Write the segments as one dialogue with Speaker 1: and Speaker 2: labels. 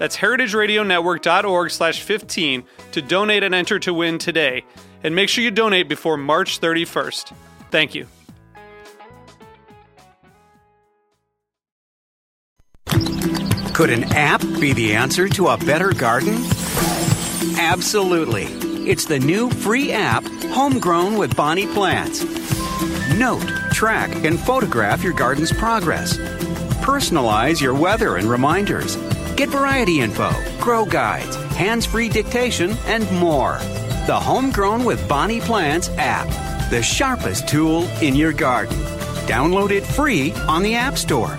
Speaker 1: That's heritageradionetwork.org slash 15 to donate and enter to win today. And make sure you donate before March 31st. Thank you.
Speaker 2: Could an app be the answer to a better garden? Absolutely. It's the new free app, Homegrown with Bonnie Plants. Note, track, and photograph your garden's progress. Personalize your weather and reminders. Get variety info, grow guides, hands free dictation, and more. The Homegrown with Bonnie Plants app, the sharpest tool in your garden. Download it free on the App Store.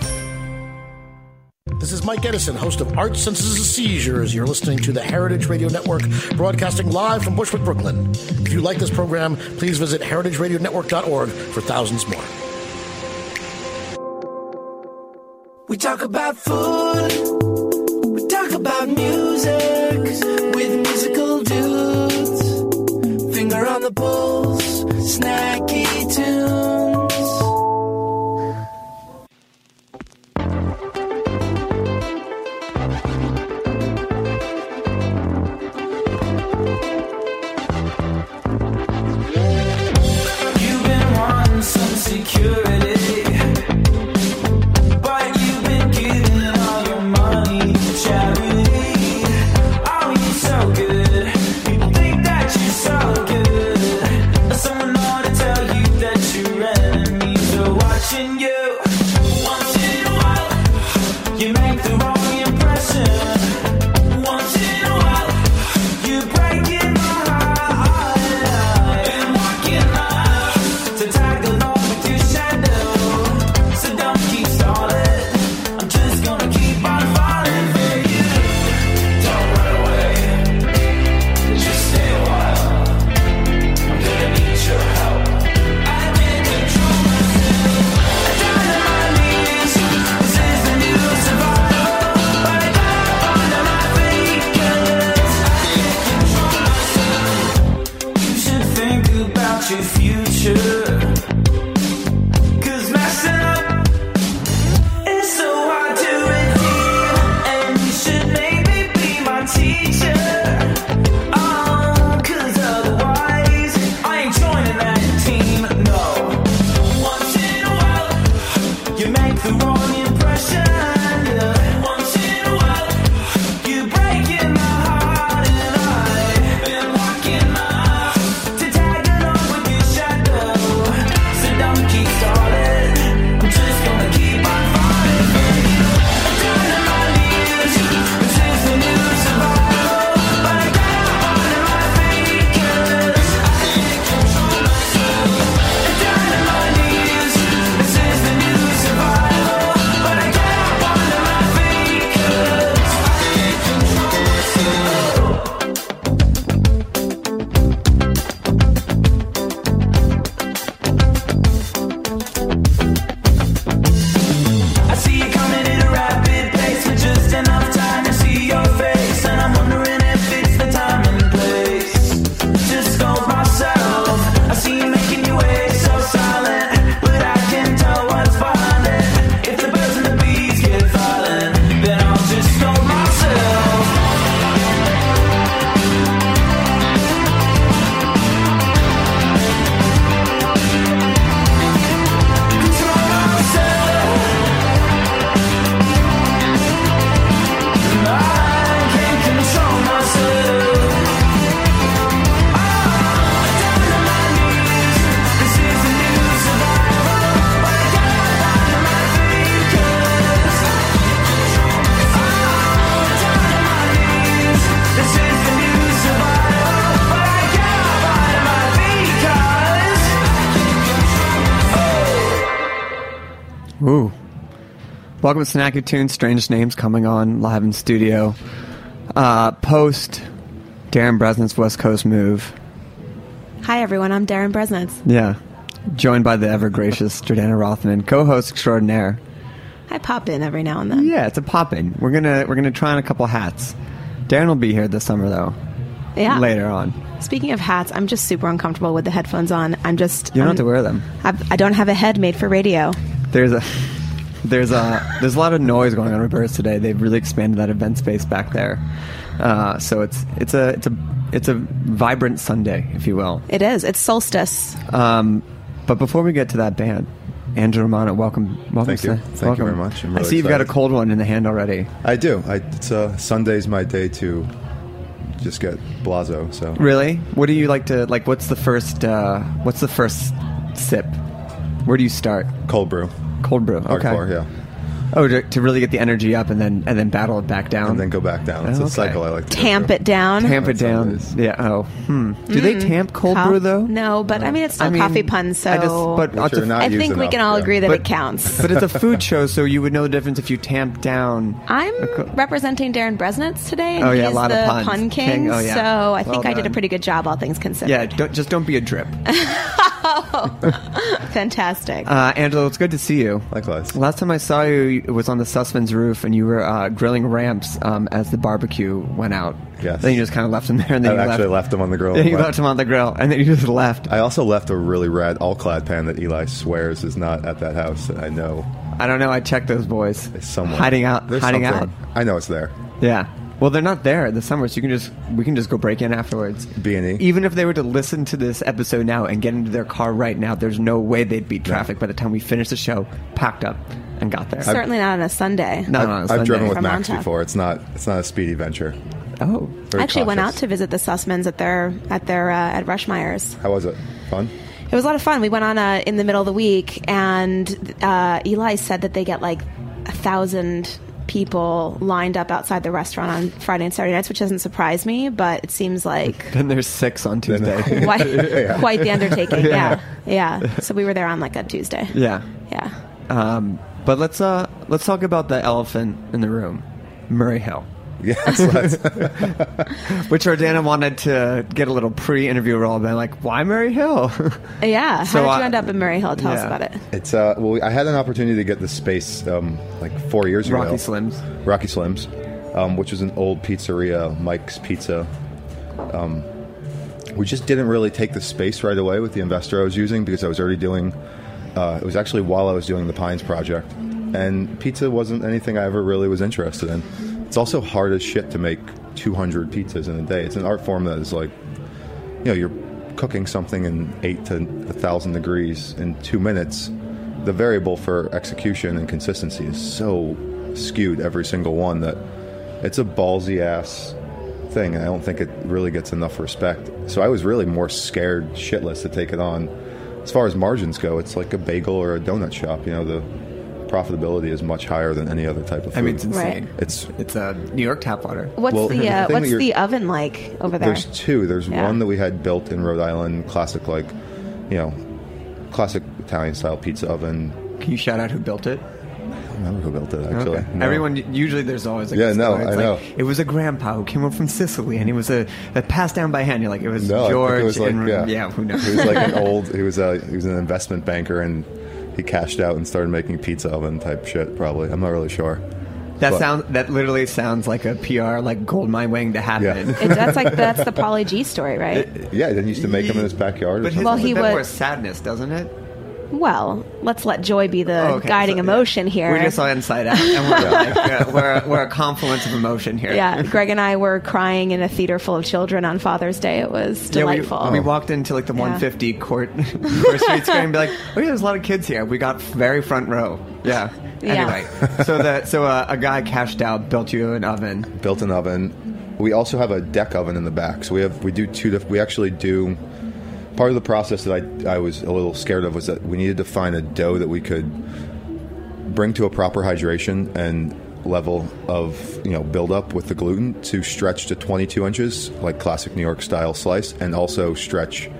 Speaker 3: This is Mike Edison, host of Art Senses of Seizures. You're listening to the Heritage Radio Network, broadcasting live from Bushwick, Brooklyn. If you like this program, please visit heritageradionetwork.org for thousands more.
Speaker 4: We talk about food. About music
Speaker 5: Welcome to Snacky Tunes, Strange Names coming on live in studio. Uh, post Darin Bresnitz West Coast move.
Speaker 6: Hi, everyone. I'm Darin Bresnitz.
Speaker 5: Yeah. Joined by the ever gracious Jordana Rothman, co host extraordinaire.
Speaker 6: I pop in every now and then.
Speaker 5: Yeah, it's a pop in. We're gonna we're gonna try on a couple hats. Darin will be here this summer though.
Speaker 6: Yeah.
Speaker 5: Later on.
Speaker 6: Speaking of hats, I'm just super uncomfortable with the headphones on. I'm just.
Speaker 5: You don't
Speaker 6: I'm-
Speaker 5: have to wear them.
Speaker 6: I've, I don't have a head made for radio.
Speaker 5: There's a there's a there's a lot of noise going on with Birds today. They've really expanded that event space back there. Uh, so it's it's a it's a it's a vibrant Sunday, if you will.
Speaker 6: It is. It's solstice.
Speaker 5: Um, but before we get to that band, Angelo Romano, welcome, welcome.
Speaker 7: Thank you.
Speaker 5: sir.
Speaker 7: Thank you very much. I'm
Speaker 5: I
Speaker 7: really
Speaker 5: see you've got a cold one in the hand already.
Speaker 7: I do. I, it's uh, Sunday's my day to just get blazo. So
Speaker 5: Really? What do you like to like? What's the first? Uh, what's the first sip? Where do you start?
Speaker 7: cold brew,
Speaker 5: Cold brew. Okay.
Speaker 7: hardcore, yeah,
Speaker 5: Oh, to, to really get the energy up and then and then battle it back down.
Speaker 7: and then go back down. It's
Speaker 5: Oh,
Speaker 7: a
Speaker 5: okay.
Speaker 7: cycle I like to go
Speaker 6: Tamp
Speaker 7: through.
Speaker 6: it down.
Speaker 5: tamp it
Speaker 7: That's
Speaker 5: down.
Speaker 7: it is.
Speaker 5: yeah. Oh. Hmm. Do they tamp cold
Speaker 6: Co-
Speaker 5: brew though?
Speaker 6: No, but I mean, it's still
Speaker 5: I mean,
Speaker 6: coffee puns, so
Speaker 5: I just, but
Speaker 7: Which
Speaker 5: it's a-
Speaker 7: are not
Speaker 6: I
Speaker 7: used
Speaker 6: think we
Speaker 7: enough,
Speaker 6: can all
Speaker 7: yeah.
Speaker 6: agree that
Speaker 5: But-
Speaker 6: it counts.
Speaker 5: but it's a food show, so you would know the difference if you tamp down.
Speaker 6: I'm
Speaker 5: co-
Speaker 6: representing Darin Bresnitz today, and
Speaker 5: Oh, yeah, a
Speaker 6: he's
Speaker 5: lot of
Speaker 6: the
Speaker 5: puns.
Speaker 6: pun king.
Speaker 5: King, oh, yeah.
Speaker 6: So I
Speaker 5: Well
Speaker 6: think I did a
Speaker 5: done.
Speaker 6: pretty good job, all things considered.
Speaker 5: Yeah, don't, just don't be a drip.
Speaker 6: fantastic.
Speaker 5: Uh, Angelo, it's good to see you.
Speaker 7: Likewise.
Speaker 5: Last time I saw you, it was on the Sussman's roof, and you were uh, grilling ramps um, as the barbecue went out.
Speaker 7: Yes.
Speaker 5: Then you just kind of left them there, and then
Speaker 7: I
Speaker 5: you
Speaker 7: actually
Speaker 5: left.
Speaker 7: left them on the grill.
Speaker 5: Then you
Speaker 7: But
Speaker 5: left him on the grill, and then you just left.
Speaker 7: I also left a really rad all-clad pan that Eli swears is not at that house. that I know
Speaker 5: I don't know. I checked those boys.
Speaker 7: is somewhere
Speaker 5: hiding out.
Speaker 7: There's
Speaker 5: hiding
Speaker 7: something.
Speaker 5: out.
Speaker 7: I know it's there.
Speaker 5: Yeah. Well, they're not there in the summer, so you can just we can just go break in afterwards.
Speaker 7: B&E.
Speaker 5: Even if they were to listen to this episode now and get into their car right now, there's no way they'd beat traffic by the time we finish the show, packed up, and got there.
Speaker 6: Certainly not on a Sunday.
Speaker 5: No,
Speaker 7: I've,
Speaker 5: no, no,
Speaker 7: I've driven with
Speaker 6: From
Speaker 7: Max
Speaker 6: Montauk.
Speaker 7: before. It's not. It's not a speedy venture.
Speaker 5: Oh,
Speaker 7: Very
Speaker 6: I actually went out
Speaker 7: cautious.
Speaker 6: to visit the Sussmans at their at their uh, at Ruschmeyer's.
Speaker 7: How was it? Fun.
Speaker 6: It was a lot of fun. We went on uh, in the middle of the week, and uh, Eli said that they get like a thousand people lined up outside the restaurant on Friday and Saturday nights, which doesn't surprise me. But it seems like
Speaker 5: then there's six on Tuesday.
Speaker 6: quite, quite the undertaking. Yeah. yeah, So we were there on like a Tuesday.
Speaker 5: yeah.
Speaker 6: Yeah.
Speaker 5: Um, but let's uh let's talk about the elephant in the room, Murray Hill.
Speaker 7: Yes. let's-
Speaker 5: Which Jordana wanted to get a little pre-interview role, but like, why Murray Hill?
Speaker 6: Yeah. How
Speaker 5: So
Speaker 6: did you
Speaker 5: I-
Speaker 6: end up in Murray Hill? Tell us about it.
Speaker 7: It's uh, well, I had an opportunity to get the space um, like four years ago.
Speaker 5: Rocky Slims.
Speaker 7: Rocky Slims, um, which was an old pizzeria, Mike's Pizza. Um, we just didn't really take the space right away with the investor I was using because I was already doing. Uh, it was actually while I was doing the Pines project, and pizza wasn't anything I ever really was interested in. It's also hard as shit to make 200 pizzas in a day. It's an art form that is like, you know, you're cooking something in eight to a thousand degrees in two minutes. The variable for execution and consistency is so skewed every single one that it's a ballsy ass thing. and I don't think it really gets enough respect. So I was really more scared shitless to take it on. As far as margins go, it's like a bagel or a donut shop. You know, the profitability is much higher than any other type of food.
Speaker 5: I mean, it's insane.
Speaker 6: Right.
Speaker 7: it's
Speaker 5: It's a New York tap water.
Speaker 6: What's
Speaker 7: Well,
Speaker 6: the
Speaker 7: the
Speaker 6: uh,
Speaker 7: thing
Speaker 6: what's the oven like over there?
Speaker 7: There's two. There's
Speaker 6: Yeah.
Speaker 7: one that we had built in Rhode Island, classic like, you know, classic Italian style pizza oven.
Speaker 5: Can you shout out who built it?
Speaker 7: I don't remember who built it actually.
Speaker 5: Okay.
Speaker 7: No.
Speaker 5: Everyone usually there's always like
Speaker 7: Yeah,
Speaker 5: a
Speaker 7: no.
Speaker 5: It's
Speaker 7: I
Speaker 5: like,
Speaker 7: know.
Speaker 5: It was a grandpa who came up from Sicily, and he was a, a passed down by hand. You're like it was
Speaker 7: No,
Speaker 5: George.
Speaker 7: it was like
Speaker 5: and,
Speaker 7: yeah,
Speaker 5: who knows?
Speaker 7: He was like an old. He was a he was an investment banker and he cashed out and started making pizza oven type shit. Probably. I'm not really sure.
Speaker 5: that
Speaker 7: but-
Speaker 5: sounds that literally sounds like a PR like gold mine waiting to happen.
Speaker 7: Yeah.
Speaker 6: It- that's like that's the Paulie Gee story, right?
Speaker 7: Yeah, didn't used to make them in his backyard. Or
Speaker 5: But his
Speaker 7: something.
Speaker 6: Well,
Speaker 5: has
Speaker 6: he
Speaker 5: a bit
Speaker 6: was-
Speaker 5: more sadness, doesn't it?
Speaker 6: Well, let's let joy be the
Speaker 5: Oh, okay,
Speaker 6: guiding
Speaker 5: so, yeah.
Speaker 6: emotion here.
Speaker 5: We're just saw Inside Out, and we're like uh, we're, a- we're a confluence of emotion here.
Speaker 6: yeah, Greg and I were crying in a theater full of children on Father's Day. It was delightful.
Speaker 5: Yeah, we,
Speaker 6: delightful.
Speaker 5: we walked into like the
Speaker 6: Yeah.
Speaker 5: 150 court, court street square and be like, oh yeah, there's a lot of kids here. We got very front row. Yeah.
Speaker 6: Yeah.
Speaker 5: Anyway, so that so uh, a guy cashed out, built you an oven.
Speaker 7: built an oven. We also have a deck oven in the back. So we have we do two. Diff- we actually do part of the process that I I was a little scared of was that we needed to find a dough that we could bring to a proper hydration and level of you know build up with the gluten to stretch to 22 inches like classic New York style slice and also stretch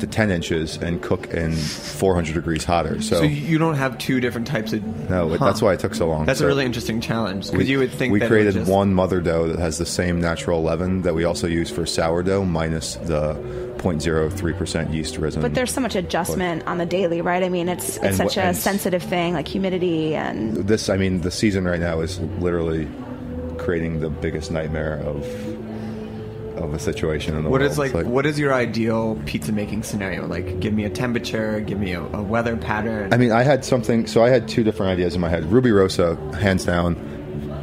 Speaker 7: to 10 inches and cook in 400 degrees hotter. So,
Speaker 5: So you don't have two different types of.
Speaker 7: no,
Speaker 5: Huh.
Speaker 7: that's why it took so long.
Speaker 5: That's
Speaker 7: So
Speaker 5: a really interesting challenge because you would think
Speaker 7: we
Speaker 5: that
Speaker 7: created
Speaker 5: just-
Speaker 7: one mother dough that has the same natural leaven that we also use for sourdough minus the 0.03% yeast resin.
Speaker 6: But there's so much adjustment on the daily, right? I mean, it's it's
Speaker 7: And
Speaker 6: such
Speaker 7: what-
Speaker 6: a sensitive thing, like humidity and
Speaker 7: this, I mean, the season right now is literally creating the biggest nightmare of of a situation in the
Speaker 5: What
Speaker 7: world.
Speaker 5: is like,
Speaker 7: It's
Speaker 5: what is your ideal pizza making scenario? Like, give me a temperature, give me a, a weather pattern.
Speaker 7: I mean, I had something. So I had two different ideas in my head. Rubirosa, hands down,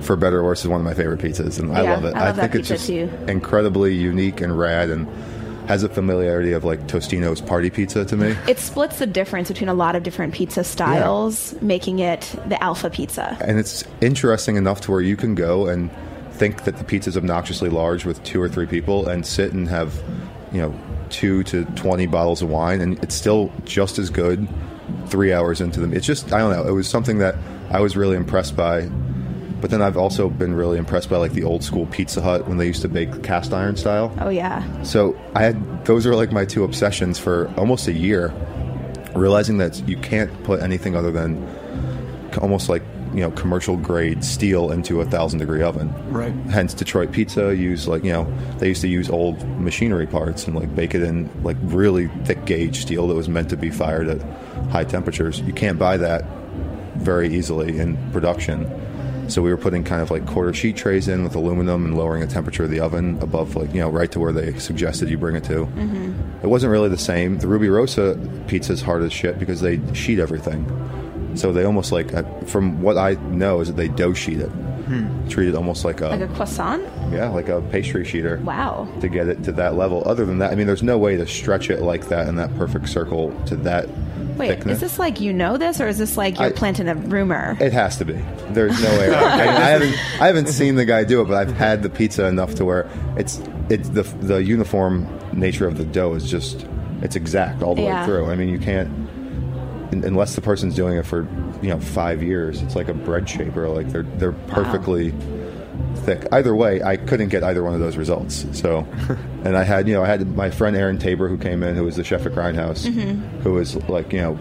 Speaker 7: for better or worse, is one of my favorite pizzas, and I love it.
Speaker 6: I love that
Speaker 7: think it's
Speaker 6: pizza
Speaker 7: just
Speaker 6: too.
Speaker 7: incredibly unique and rad, and has a familiarity of like Totino's party pizza to me.
Speaker 6: it splits the difference between a lot of different pizza styles, making it the alpha pizza.
Speaker 7: and it's interesting enough to where you can go and think that the pizza's obnoxiously large with two or three people and sit and have you know two to 20 bottles of wine and it's still just as good three hours into them it's just i don't know it was something that i was really impressed by but then i've also been really impressed by like the old school pizza hut when they used to bake cast iron style.
Speaker 6: Oh yeah,
Speaker 7: so I had those are like my two obsessions for almost a year, realizing that you can't put anything other than almost like you know commercial grade steel into a thousand degree oven.
Speaker 5: Right.
Speaker 7: Hence, Detroit Pizza used like you know they used to use old machinery parts and like bake it in like really thick gauge steel that was meant to be fired at high temperatures. You can't buy that very easily in production. So we were putting kind of like quarter sheet trays in with aluminum and lowering the temperature of the oven above like you know right to where they suggested you bring it to. Mm-hmm. It wasn't really the same. The Rubirosa pizza is hard as shit because they sheet everything. So they almost like, uh, from what I know, is that they dough sheet it, treat it almost like a,
Speaker 6: like a croissant.
Speaker 7: yeah, like a pastry sheeter
Speaker 6: Wow.
Speaker 7: to get it to that level. Other than that, I mean, there's no way to stretch it like that in that perfect circle to that
Speaker 6: Wait,
Speaker 7: thickness.
Speaker 6: is this like you know this, or is this like you're
Speaker 7: I-
Speaker 6: planting a rumor?
Speaker 7: It has to be. There's no way. I, I haven't. I haven't seen the guy do it, but I've had the pizza enough to where it's it's the the uniform nature of the dough is just it's exact all the
Speaker 6: Yeah.
Speaker 7: way through. I mean, you can't unless the person's doing it for you know five years. It's like a bread shaper. Like they're they're perfectly thick. Either way, I couldn't get either one of those results. So, and I had you know I had my friend Aaron Tabor who came in who was the chef at Grindhouse, mm-hmm. who was like you know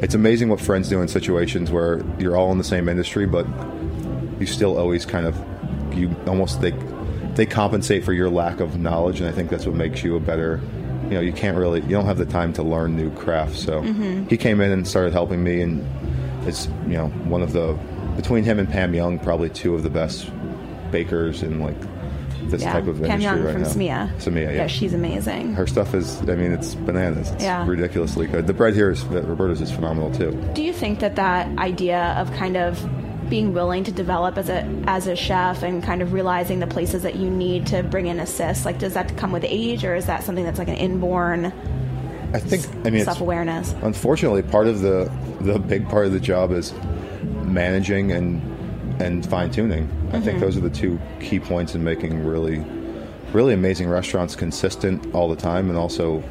Speaker 7: it's amazing what friends do in situations where you're all in the same industry, but you still always kind of you almost they they compensate for your lack of knowledge, and I think that's what makes you a better. You know, you can't really you don't have the time to learn new crafts. So mm-hmm. he came in and started helping me, and it's you know one of the between him and Pam Yung, probably two of the best bakers in like this
Speaker 6: yeah,
Speaker 7: type of
Speaker 6: Pam
Speaker 7: industry
Speaker 6: Young
Speaker 7: right
Speaker 6: from
Speaker 7: now.
Speaker 6: Smia.
Speaker 7: Semilla, yeah.
Speaker 6: she's amazing.
Speaker 7: her stuff is, I mean, it's bananas. It's
Speaker 6: Yeah.
Speaker 7: ridiculously good. The bread here is, Roberta's is phenomenal too.
Speaker 6: Do you think that that idea of kind of being willing to develop as a as a chef and kind of realizing the places that you need to bring in assists, like does that come with age, or is that something that's like an inborn
Speaker 7: I think, I mean,
Speaker 6: self awareness?
Speaker 7: unfortunately, part of the the big part of the job is managing and and fine tuning. I think those are the two key points in making really really amazing restaurants consistent all the time, and also,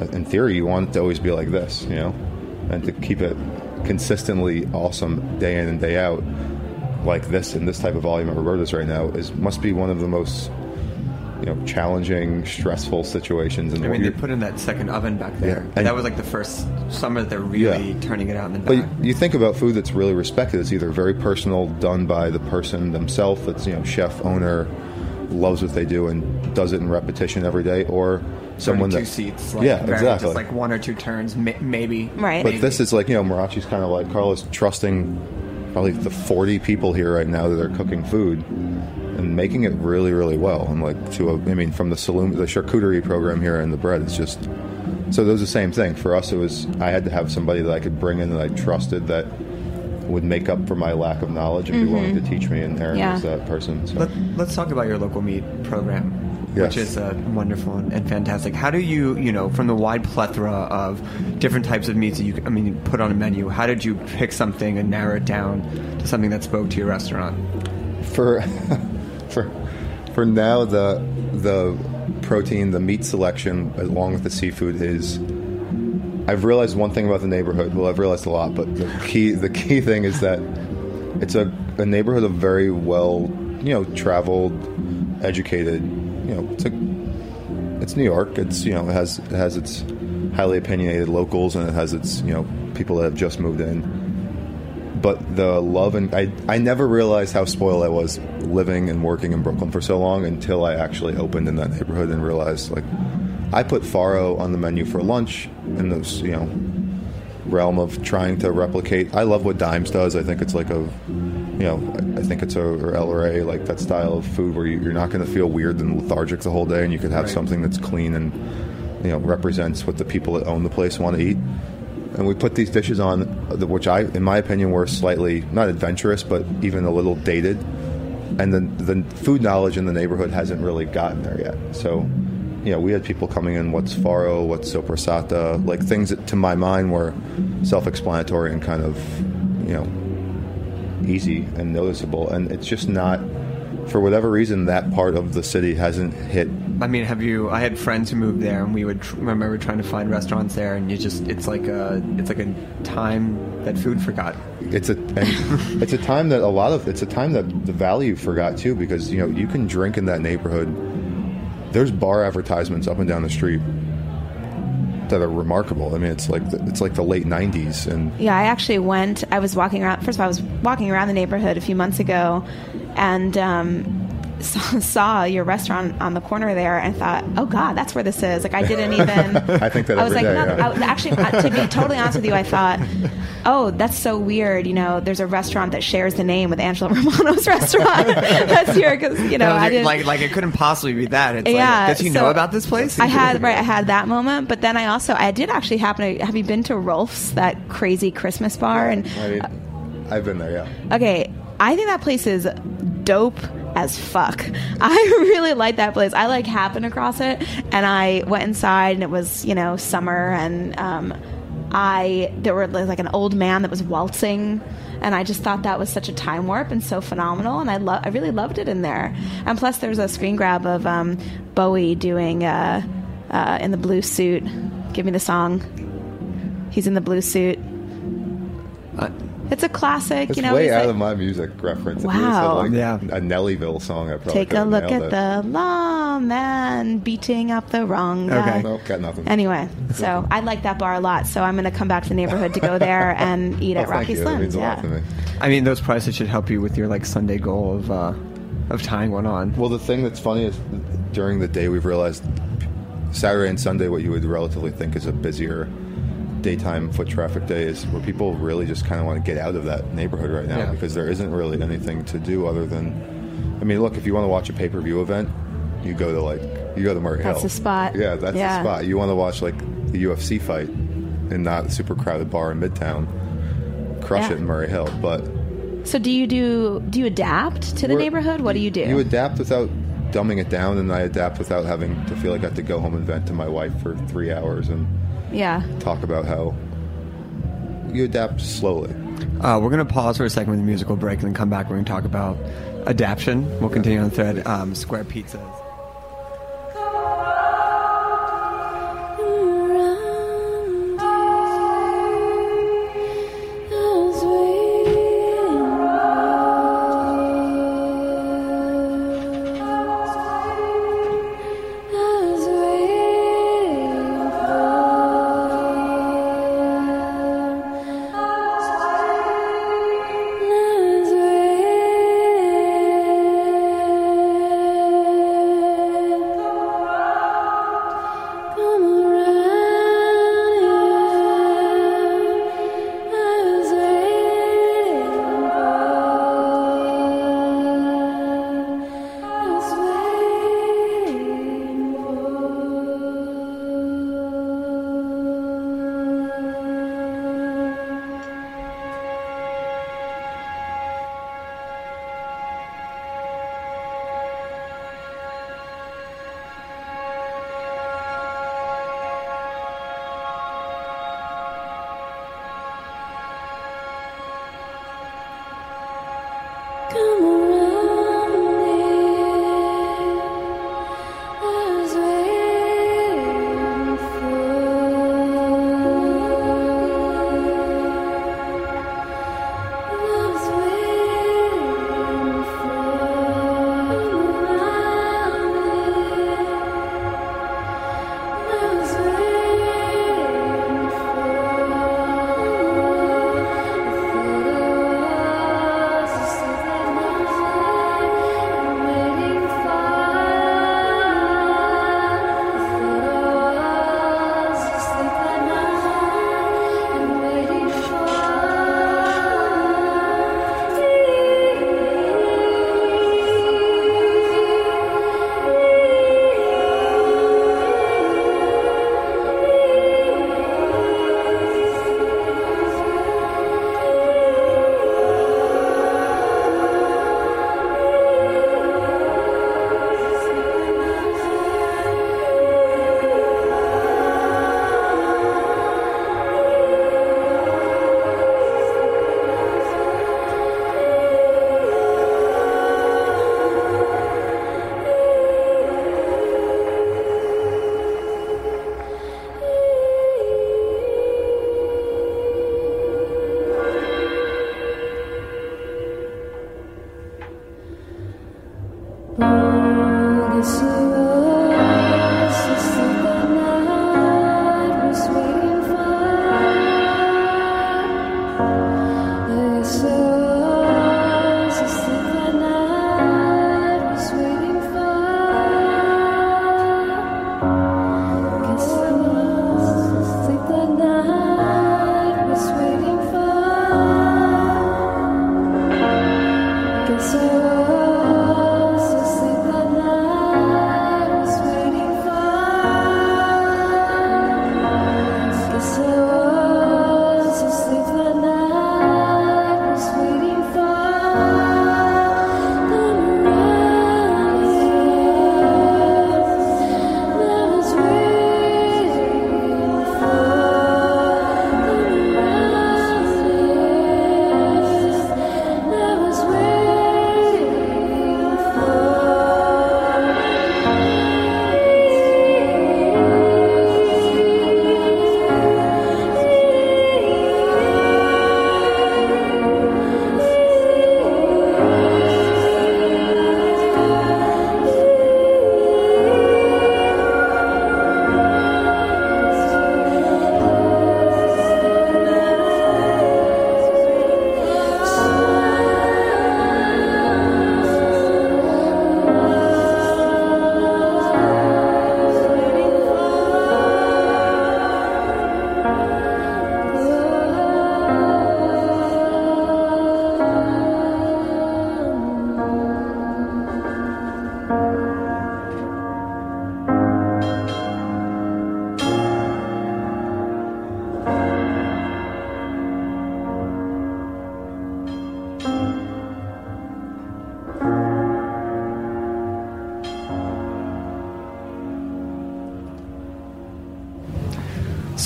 Speaker 7: uh, in theory, you want it to always be like this, you know, and to keep it consistently awesome day in and day out. Like this in this type of volume at Roberta's right now is must be one of the most you know challenging, stressful situations in the
Speaker 5: I mean, they put in that second oven back there.
Speaker 7: Yeah,
Speaker 5: And that was like the first summer that they're really
Speaker 7: Yeah.
Speaker 5: turning it out in the
Speaker 7: But
Speaker 5: back.
Speaker 7: you, you think about food that's really respected. It's either very personal, done by the person themselves. That's you know chef owner loves what they do and does it in repetition every day, or someone
Speaker 5: two
Speaker 7: that
Speaker 5: seats. Like,
Speaker 7: yeah,
Speaker 5: very-
Speaker 7: exactly.
Speaker 5: Just like one or two turns, may, maybe.
Speaker 6: Right.
Speaker 7: but this is like you know Mirarchi's kind of like Carlos trusting probably the forty people here right now that are cooking food and making it really really well. And like to a, I mean from the saloon the charcuterie program here and the bread, it's just so those the same thing for us. It was I had to have somebody that I could bring in that I trusted that would make up for my lack of knowledge and be willing mm-hmm. to teach me. And Aaron
Speaker 6: Yeah.
Speaker 7: was that person. So.
Speaker 5: Let, let's talk about your local meat program,
Speaker 7: Yes.
Speaker 5: which is uh, wonderful and, and fantastic. How do you, you know, from the wide plethora of different types of meats that you, I mean, you put on a menu, how did you pick something and narrow it down to something that spoke to your restaurant?
Speaker 7: for for for now the the protein the meat selection along with the seafood is I've realized one thing about the neighborhood well I've realized a lot but the key the key thing is that it's a, a neighborhood of very well you know traveled educated you know it's a it's New York. It's you know it has it has its highly opinionated locals and it has its you know people that have just moved in. But the love and I I never realized how spoiled I was living and working in Brooklyn for so long until I actually opened in that neighborhood and realized like I put farro on the menu for lunch in those you know realm of trying to replicate. I love what Dimes does. I think it's like a, you know, I think it's a or Rey, like that style of food where you, you're not going to feel weird and lethargic the whole day, and you could have
Speaker 5: Right.
Speaker 7: something that's clean and, you know, represents what the people that own the place want to eat. And we put these dishes on, which I, in my opinion, were slightly not adventurous, but even a little dated. And the the food knowledge in the neighborhood hasn't really gotten there yet. So, you know, we had people coming in, what's farro, what's sopressata, like things that to my mind were self-explanatory and kind of, you know, easy and noticeable. And it's just not, for whatever reason, that part of the city hasn't hit.
Speaker 5: I mean, have you? I had friends who moved there, and we would tr- remember trying to find restaurants there, and you just—it's like a, it's like a time that food forgot.
Speaker 7: It's a it's a time that a lot of, it's a time that the value forgot too, because you know you can drink in that neighborhood. There's bar advertisements up and down the street that are remarkable. I mean, it's like the, it's like the late '90s, and
Speaker 6: Yeah, I actually went. I was walking around. First of all, I was walking around the neighborhood a few months ago, and um, saw, saw your restaurant on the corner there, and thought, "Oh God, that's where this is." Like I didn't even.
Speaker 7: I think that
Speaker 6: I was
Speaker 7: every
Speaker 6: like,
Speaker 7: day,
Speaker 6: no,
Speaker 7: yeah.
Speaker 6: I, actually, to be totally honest with you, I thought, "Oh, that's so weird." You know, there's a restaurant that shares the name with Angelo Romano's restaurant. that's here because you know I didn't
Speaker 5: like, like it couldn't possibly be that. It's
Speaker 6: Yeah,
Speaker 5: like, does he
Speaker 6: so-
Speaker 5: know about this place?
Speaker 6: I had right. I had that moment, but then I also I did actually happen to. Have you been to Rolf's, that crazy Christmas bar? And
Speaker 7: I, I've been there, yeah.
Speaker 6: okay, I think that place is dope as fuck. I really like that place. I like happened across it, and I went inside, and it was you know summer, and um, I there were like an old man that was waltzing. And I just thought that was such a time warp and so phenomenal, and I lo- I really loved it in there. And plus, there's a screen grab of um, Bowie doing uh, uh, in the blue suit. Give me the song. He's in the blue suit. It's a classic,
Speaker 7: It's
Speaker 6: you know.
Speaker 7: way out
Speaker 6: like-
Speaker 7: of my music reference. If you
Speaker 6: Wow.
Speaker 7: said like
Speaker 5: Yeah.
Speaker 7: a Nellyville song, I probably
Speaker 6: Take a look at
Speaker 7: it.
Speaker 6: the lawman beating up the wrong guy.
Speaker 5: Okay.
Speaker 7: Nope, got nothing.
Speaker 6: Anyway, so I like that bar a lot. So I'm going to come back to the neighborhood to go there and eat
Speaker 7: Oh,
Speaker 6: at
Speaker 7: thank
Speaker 6: Rocky
Speaker 7: you. That means
Speaker 6: Slim's. Yeah.
Speaker 7: me.
Speaker 5: I mean, those prices should help you with your like Sunday goal of uh, of tying one on.
Speaker 7: Well, the thing that's funny is during the day we've realized Saturday and Sunday, what you would relatively think is a busier daytime foot traffic day is where people really just kind of want to get out of that neighborhood right now
Speaker 5: Yeah.
Speaker 7: because there isn't really anything to do other than, I mean, look, if you want to watch a pay per view event, you go to like you go to Murray Hill.
Speaker 6: That's
Speaker 7: Hill.
Speaker 6: the spot.
Speaker 7: Yeah, that's
Speaker 6: Yeah.
Speaker 7: the spot. You want to watch like the UFC fight and not a super crowded bar in Midtown. Crush
Speaker 6: Yeah.
Speaker 7: it in Murray Hill, but
Speaker 6: So do you do do you adapt to the neighborhood? What do you do?
Speaker 7: You adapt without dumbing it down, and I adapt without having to feel like I have to go home and vent to my wife for three hours and
Speaker 6: yeah.
Speaker 7: talk about how you adapt slowly.
Speaker 5: Uh, we're going to pause for a second with a musical break and then come back. We're going to talk about adaption. We'll continue on the thread. Um, Square Pizzas.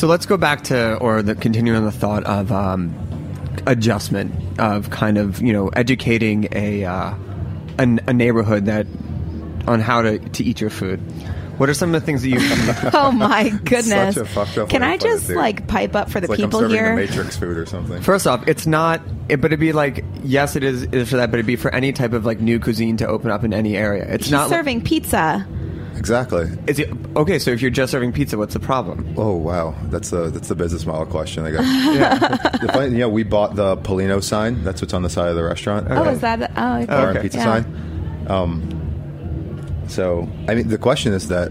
Speaker 5: So let's go back to, or the continuing on the thought of um, adjustment of kind of you know educating a, uh, a a neighborhood that on how to, to eat your food. What are some of the things that you?
Speaker 6: Oh my goodness!
Speaker 7: Such a fucked up
Speaker 6: Can I just like pipe up for the
Speaker 7: It's like
Speaker 6: people
Speaker 7: I'm serving
Speaker 6: here?
Speaker 7: the Matrix food or something.
Speaker 5: First off, it's not, it, but it'd be like yes, it is, it is for that, but it'd be for any type of like new cuisine to open up in any area. It's
Speaker 6: He's
Speaker 5: not like-
Speaker 6: serving pizza.
Speaker 7: Exactly.
Speaker 5: Is it okay? So if you're just serving pizza, what's the problem?
Speaker 7: Oh wow, that's the that's the business model question, I guess. The funny- you know, we bought the Polino sign. That's what's on the side of the restaurant.
Speaker 6: Oh, is that? Oh, okay.
Speaker 7: Bar and pizza
Speaker 6: Yeah.
Speaker 7: sign. Um, so, I mean, the question is that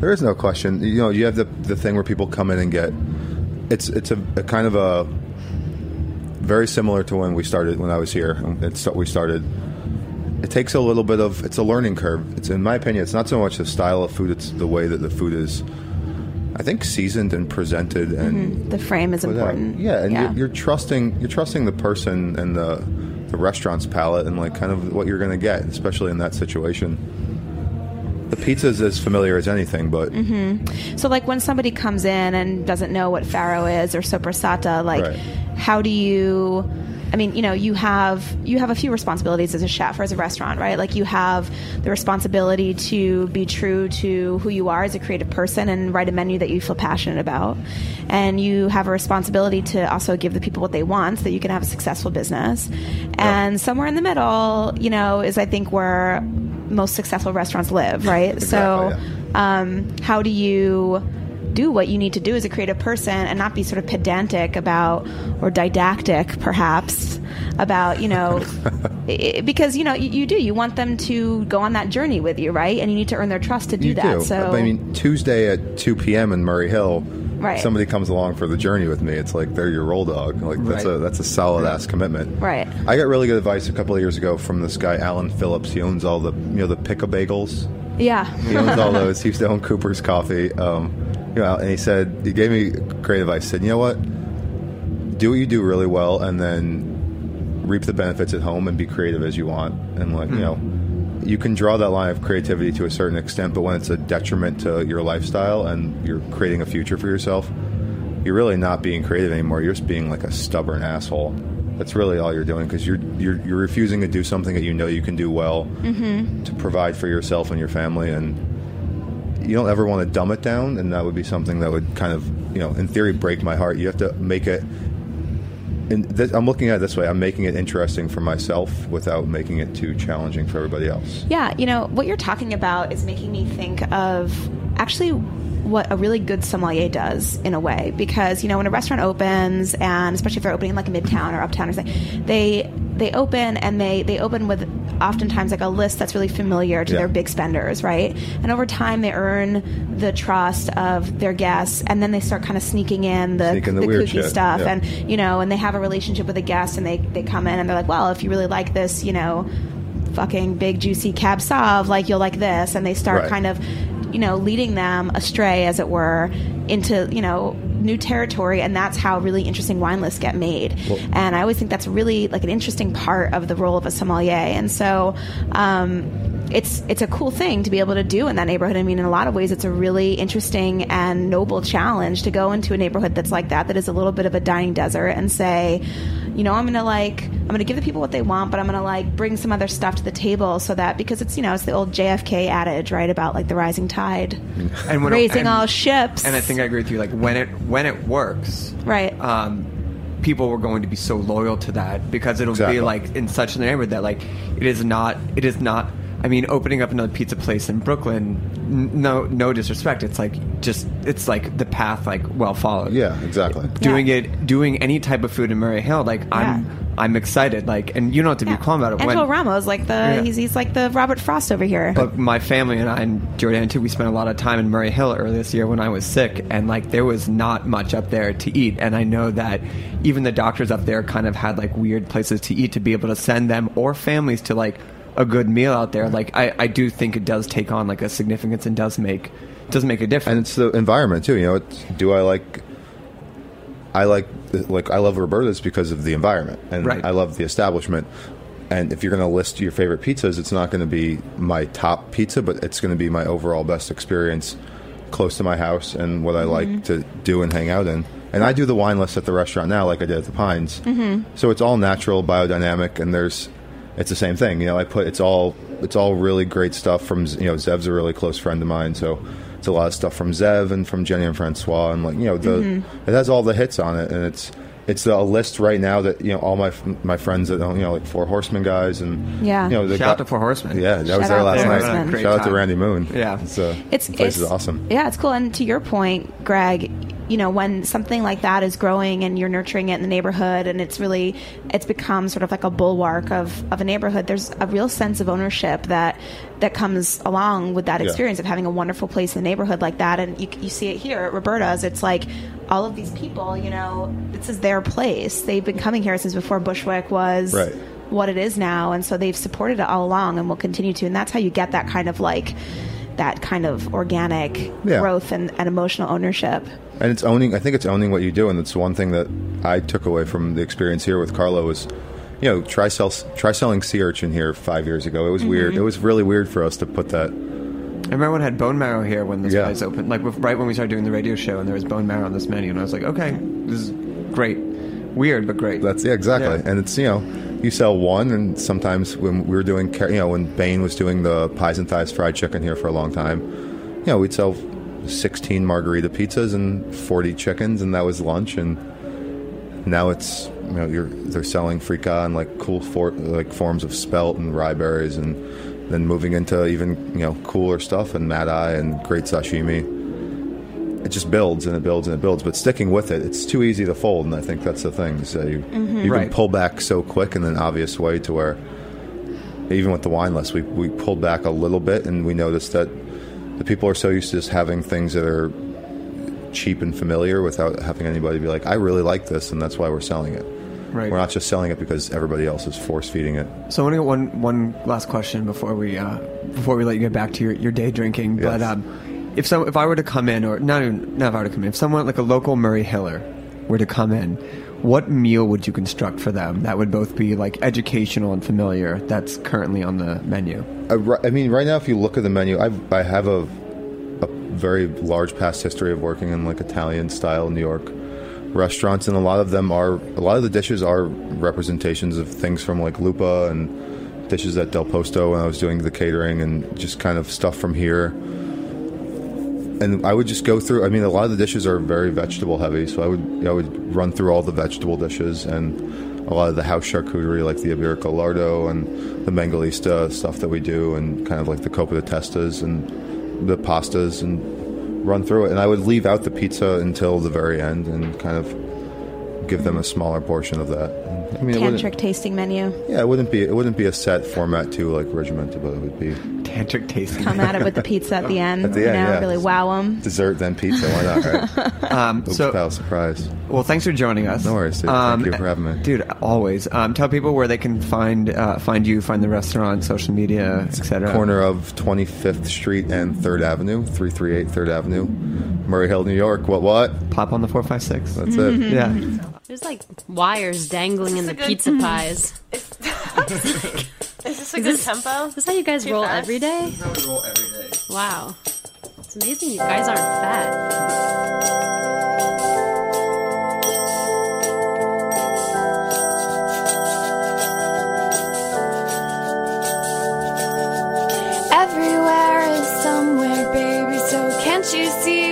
Speaker 7: there is no question. You know, you have the the thing where people come in and get. It's it's a, a kind of a very similar to when we started when I was here. It's we started. It takes a little bit of it's a learning curve. It's in my opinion, it's not so much the style of food; it's the way that the food is. I think seasoned and presented and
Speaker 6: The frame is
Speaker 7: without-
Speaker 6: important.
Speaker 7: Yeah, and You're, you're trusting you're trusting the person and the the restaurant's palate and like kind of what you're going to get, especially in that situation. The pizza's as familiar as anything, but
Speaker 6: Mm-hmm. So, like, when somebody comes in and doesn't know what farro is or sopressata, like,
Speaker 7: Right.
Speaker 6: how do you? I mean, you know, you have you have a few responsibilities as a chef or as a restaurant, right? Like, you have the responsibility to be true to who you are as a creative person and write a menu that you feel passionate about, and you have a responsibility to also give the people what they want so that you can have a successful business. And somewhere in the middle, you know, is I think where most successful restaurants live, right? so
Speaker 7: Exactly,
Speaker 6: um, how do you do what you need to do as a creative person and not be sort of pedantic about or didactic perhaps about you know i- because you know you, you do you want them to go on that journey with you right and you need to earn their trust to do
Speaker 7: you
Speaker 6: that
Speaker 7: do.
Speaker 6: so
Speaker 7: I mean, Tuesday at 2 p.m. in Murray Hill,
Speaker 6: Right.
Speaker 7: somebody comes along for the journey with me. It's like they're your roll dog. Like that's
Speaker 5: Right.
Speaker 7: a that's a solid ass commitment.
Speaker 6: Right.
Speaker 7: I got really good advice a couple of years ago from this guy Alan Phillips. He owns all the you know the pick a bagels.
Speaker 6: yeah
Speaker 7: He owns all those. He used to own Cooper's Coffee. Um, you know, and he said he gave me great advice. He said, you know what, do what you do really well, and then reap the benefits at home and be creative as you want. And like you hmm. know, you can draw that line of creativity to a certain extent, but when it's a detriment to your lifestyle and you're creating a future for yourself, you're really not being creative anymore. You're just being like a stubborn asshole. That's really all you're doing because you're, you're you're refusing to do something that you know you can do well mm-hmm. to provide for yourself and your family, and you don't ever want to dumb it down. And that would be something that would kind of you know, in theory, break my heart. You have to make it. And th- I'm looking at it this way. I'm making it interesting for myself without making it too challenging for everybody else.
Speaker 6: Yeah, you know, what you're talking about is making me think of actually what a really good sommelier does in a way because you know when a restaurant opens and especially if they're opening in like midtown or uptown or something they they open and they they open with oftentimes like a list that's really familiar to
Speaker 7: Yeah.
Speaker 6: their big spenders right and over time they earn the trust of their guests and then they start kind of sneaking in the,
Speaker 7: Sneak in the
Speaker 6: the kooky
Speaker 7: shit,
Speaker 6: stuff
Speaker 7: yeah.
Speaker 6: and you know and they have a relationship with a guest and they they come in and they're like well if you really like this you know fucking big juicy cab sauv like you'll like this and they start
Speaker 7: Right.
Speaker 6: kind of you know leading them astray as it were into you know new territory and that's how really interesting wine lists get made.
Speaker 7: Well-
Speaker 6: and i always think that's really like an interesting part of the role of a sommelier. And so um, it's it's a cool thing to be able to do in that neighborhood. I mean, in a lot of ways, it's a really interesting and noble challenge to go into a neighborhood that's like that, that is a little bit of a dying desert, and say, you know, I'm gonna like, I'm gonna give the people what they want, but I'm gonna like bring some other stuff to the table so that because it's you know it's the old JFK adage, right, about like the rising tide,
Speaker 5: And when it-
Speaker 6: raising
Speaker 5: and-
Speaker 6: all ships,
Speaker 5: And I think I agree with you. Like when it when it works,
Speaker 6: right.
Speaker 5: um, people were going to be so loyal to that because it'll
Speaker 7: Exactly.
Speaker 5: be like in such a neighborhood that like it is not it is not. I mean, opening up another pizza place in Brooklyn, n- no no disrespect, it's like just it's like the path like well followed.
Speaker 7: Yeah, exactly.
Speaker 5: Doing
Speaker 6: Yeah.
Speaker 5: it, doing any type of food in Murray Hill, like I'm I'm excited. Like, and you don't have to
Speaker 6: yeah.
Speaker 5: be calm about it.
Speaker 6: Angelo
Speaker 5: when,
Speaker 6: Ramos, like the
Speaker 5: Yeah.
Speaker 6: he's he's like the Robert Frost over here.
Speaker 5: But my family and I and Jordan too, we spent a lot of time in Murray Hill earlier this year when I was sick, and like there was not much up there to eat. And I know that even the doctors up there kind of had like weird places to eat to be able to send them or families to like a good meal out there. Like I, I do think it does take on like a significance and does make does make a difference.
Speaker 7: and it's the environment too. You know, it's, do I like? I like like I love Roberta's because of the environment, and
Speaker 5: Right.
Speaker 7: I love the establishment. And if you're going to list your favorite pizzas, it's not going to be my top pizza, but it's going to be my overall best experience close to my house and what I
Speaker 6: Mm-hmm.
Speaker 7: like to do and hang out in. And I do the wine list at the restaurant now, like I did at the Pines. Mm-hmm. So it's all natural, biodynamic, and there's it's the same thing. You know, I put it's all it's all really great stuff from you know Zev's a really close friend of mine, so it's a lot of stuff from Zev and from Jenny and Francois, and like you know the
Speaker 6: Mm-hmm.
Speaker 7: it has all the hits on it, and it's it's a list right now that you know all my my friends that own, you know like Four Horsemen guys and
Speaker 6: Yeah.
Speaker 7: you know the
Speaker 5: Shout out to Four Horsemen.
Speaker 7: yeah that was there last
Speaker 6: Four
Speaker 7: night
Speaker 6: Horsemen.
Speaker 5: Great
Speaker 7: shout out to. Randy Moon
Speaker 5: Yeah.
Speaker 7: it's, uh,
Speaker 6: it's
Speaker 7: place
Speaker 6: it's,
Speaker 7: is awesome
Speaker 6: Yeah, it's cool. And to your point, Greg, you know, when something like that is growing and you're nurturing it in the neighborhood, and it's really it's become sort of like a bulwark of, of a neighborhood. There's a real sense of ownership that that comes along with that
Speaker 7: Yeah.
Speaker 6: experience of having a wonderful place in the neighborhood like that. And you, you see it here at Roberta's. It's like all of these people, you know, this is their place. They've been coming here since before Bushwick was
Speaker 7: Right.
Speaker 6: what it is now and so they've supported it all along and will continue to and that's how you get that kind of like that kind of organic
Speaker 7: Yeah.
Speaker 6: growth and, and emotional ownership
Speaker 7: and it's owning i think it's owning what you do and that's one thing that i took away from the experience here with carlo was you know try sell try selling sea urchin here five years ago it was weird mm-hmm. it was really weird for us to put that
Speaker 5: I remember when I had bone marrow here when this
Speaker 7: Yeah.
Speaker 5: place opened, like right when we started doing the radio show, and there was bone marrow on this menu, and I was like, okay, this is great, weird but great.
Speaker 7: That's yeah, exactly.
Speaker 5: Yeah.
Speaker 7: And it's you know, you sell one, and sometimes when we were doing, you know, when Bain was doing the pies and thighs fried chicken here for a long time, you know, we'd sell sixteen margarita pizzas and forty chickens, and that was lunch. And now it's you know, you're they're selling freekeh and like cool for, like forms of spelt and rye berries, and then moving into even you know cooler stuff and mad eye and great sashimi it just builds and it builds and it builds. But sticking with it, it's too easy to fold, and I think that's the thing. So you you
Speaker 5: Right.
Speaker 7: can pull back so quick in an obvious way to where even with the wine list, we we pulled back a little bit, and we noticed that the people are so used to just having things that are cheap and familiar without having anybody be like, "I really like this," and that's why we're selling it.
Speaker 5: Right.
Speaker 7: We're not just selling it because everybody else is force feeding it.
Speaker 5: So I want to get one one last question before we uh, before we let you get back to your, your day drinking. But um, if some if I were to come in, or not even not if I were to come in, if someone like a local Murray Hiller were to come in, what meal would you construct for them that would both be like educational and familiar? That's currently on the menu.
Speaker 7: I, I mean, right now, if you look at the menu, I've, I have a, a very large past history of working in like Italian style New York restaurants, and a lot of them are a lot of the dishes are representations of things from like Lupa and dishes at Del Posto when I was doing the catering and just kind of stuff from here. And I would just go through. I mean, a lot of the dishes are very vegetable heavy, so I would I would run through all the vegetable dishes and a lot of the house charcuterie, like the Iberico Lardo and the Mangalitsa stuff that we do, and kind of like the Copa de Testas and the pastas, and run through it. And I would leave out the pizza until the very end and kind of give them a smaller portion of that. I mean,
Speaker 6: tantric tasting menu
Speaker 7: yeah, it wouldn't be it wouldn't be a set format too like regimented, but it would be
Speaker 5: Tantric tasting.
Speaker 6: come at it with the pizza at the end
Speaker 7: At the
Speaker 6: you know
Speaker 7: yeah.
Speaker 6: really wow them
Speaker 7: dessert then pizza. Why not? Right?
Speaker 5: Um,
Speaker 7: Oops,
Speaker 5: so
Speaker 7: pal, surprise.
Speaker 5: Well, thanks for joining us.
Speaker 7: No worries, dude. Thank you for having me.
Speaker 5: dude. Always um, tell people where they can find uh, find you, find the restaurant, social media, etc.
Speaker 7: Corner of 25th Street and 3rd Avenue, 338 3rd Avenue, Murray Hill, New York. What, what?
Speaker 5: Pop on the four five six.
Speaker 7: That's it.
Speaker 5: Yeah.
Speaker 8: There's like wires dangling in the
Speaker 9: good-
Speaker 8: pizza pies.
Speaker 9: Is this a good
Speaker 8: this-
Speaker 9: tempo?
Speaker 8: Is this how you guys
Speaker 9: Too
Speaker 8: roll
Speaker 9: fast?
Speaker 8: every day? Wow. It's amazing you guys aren't fat.
Speaker 10: Everywhere is somewhere, baby. So can't you see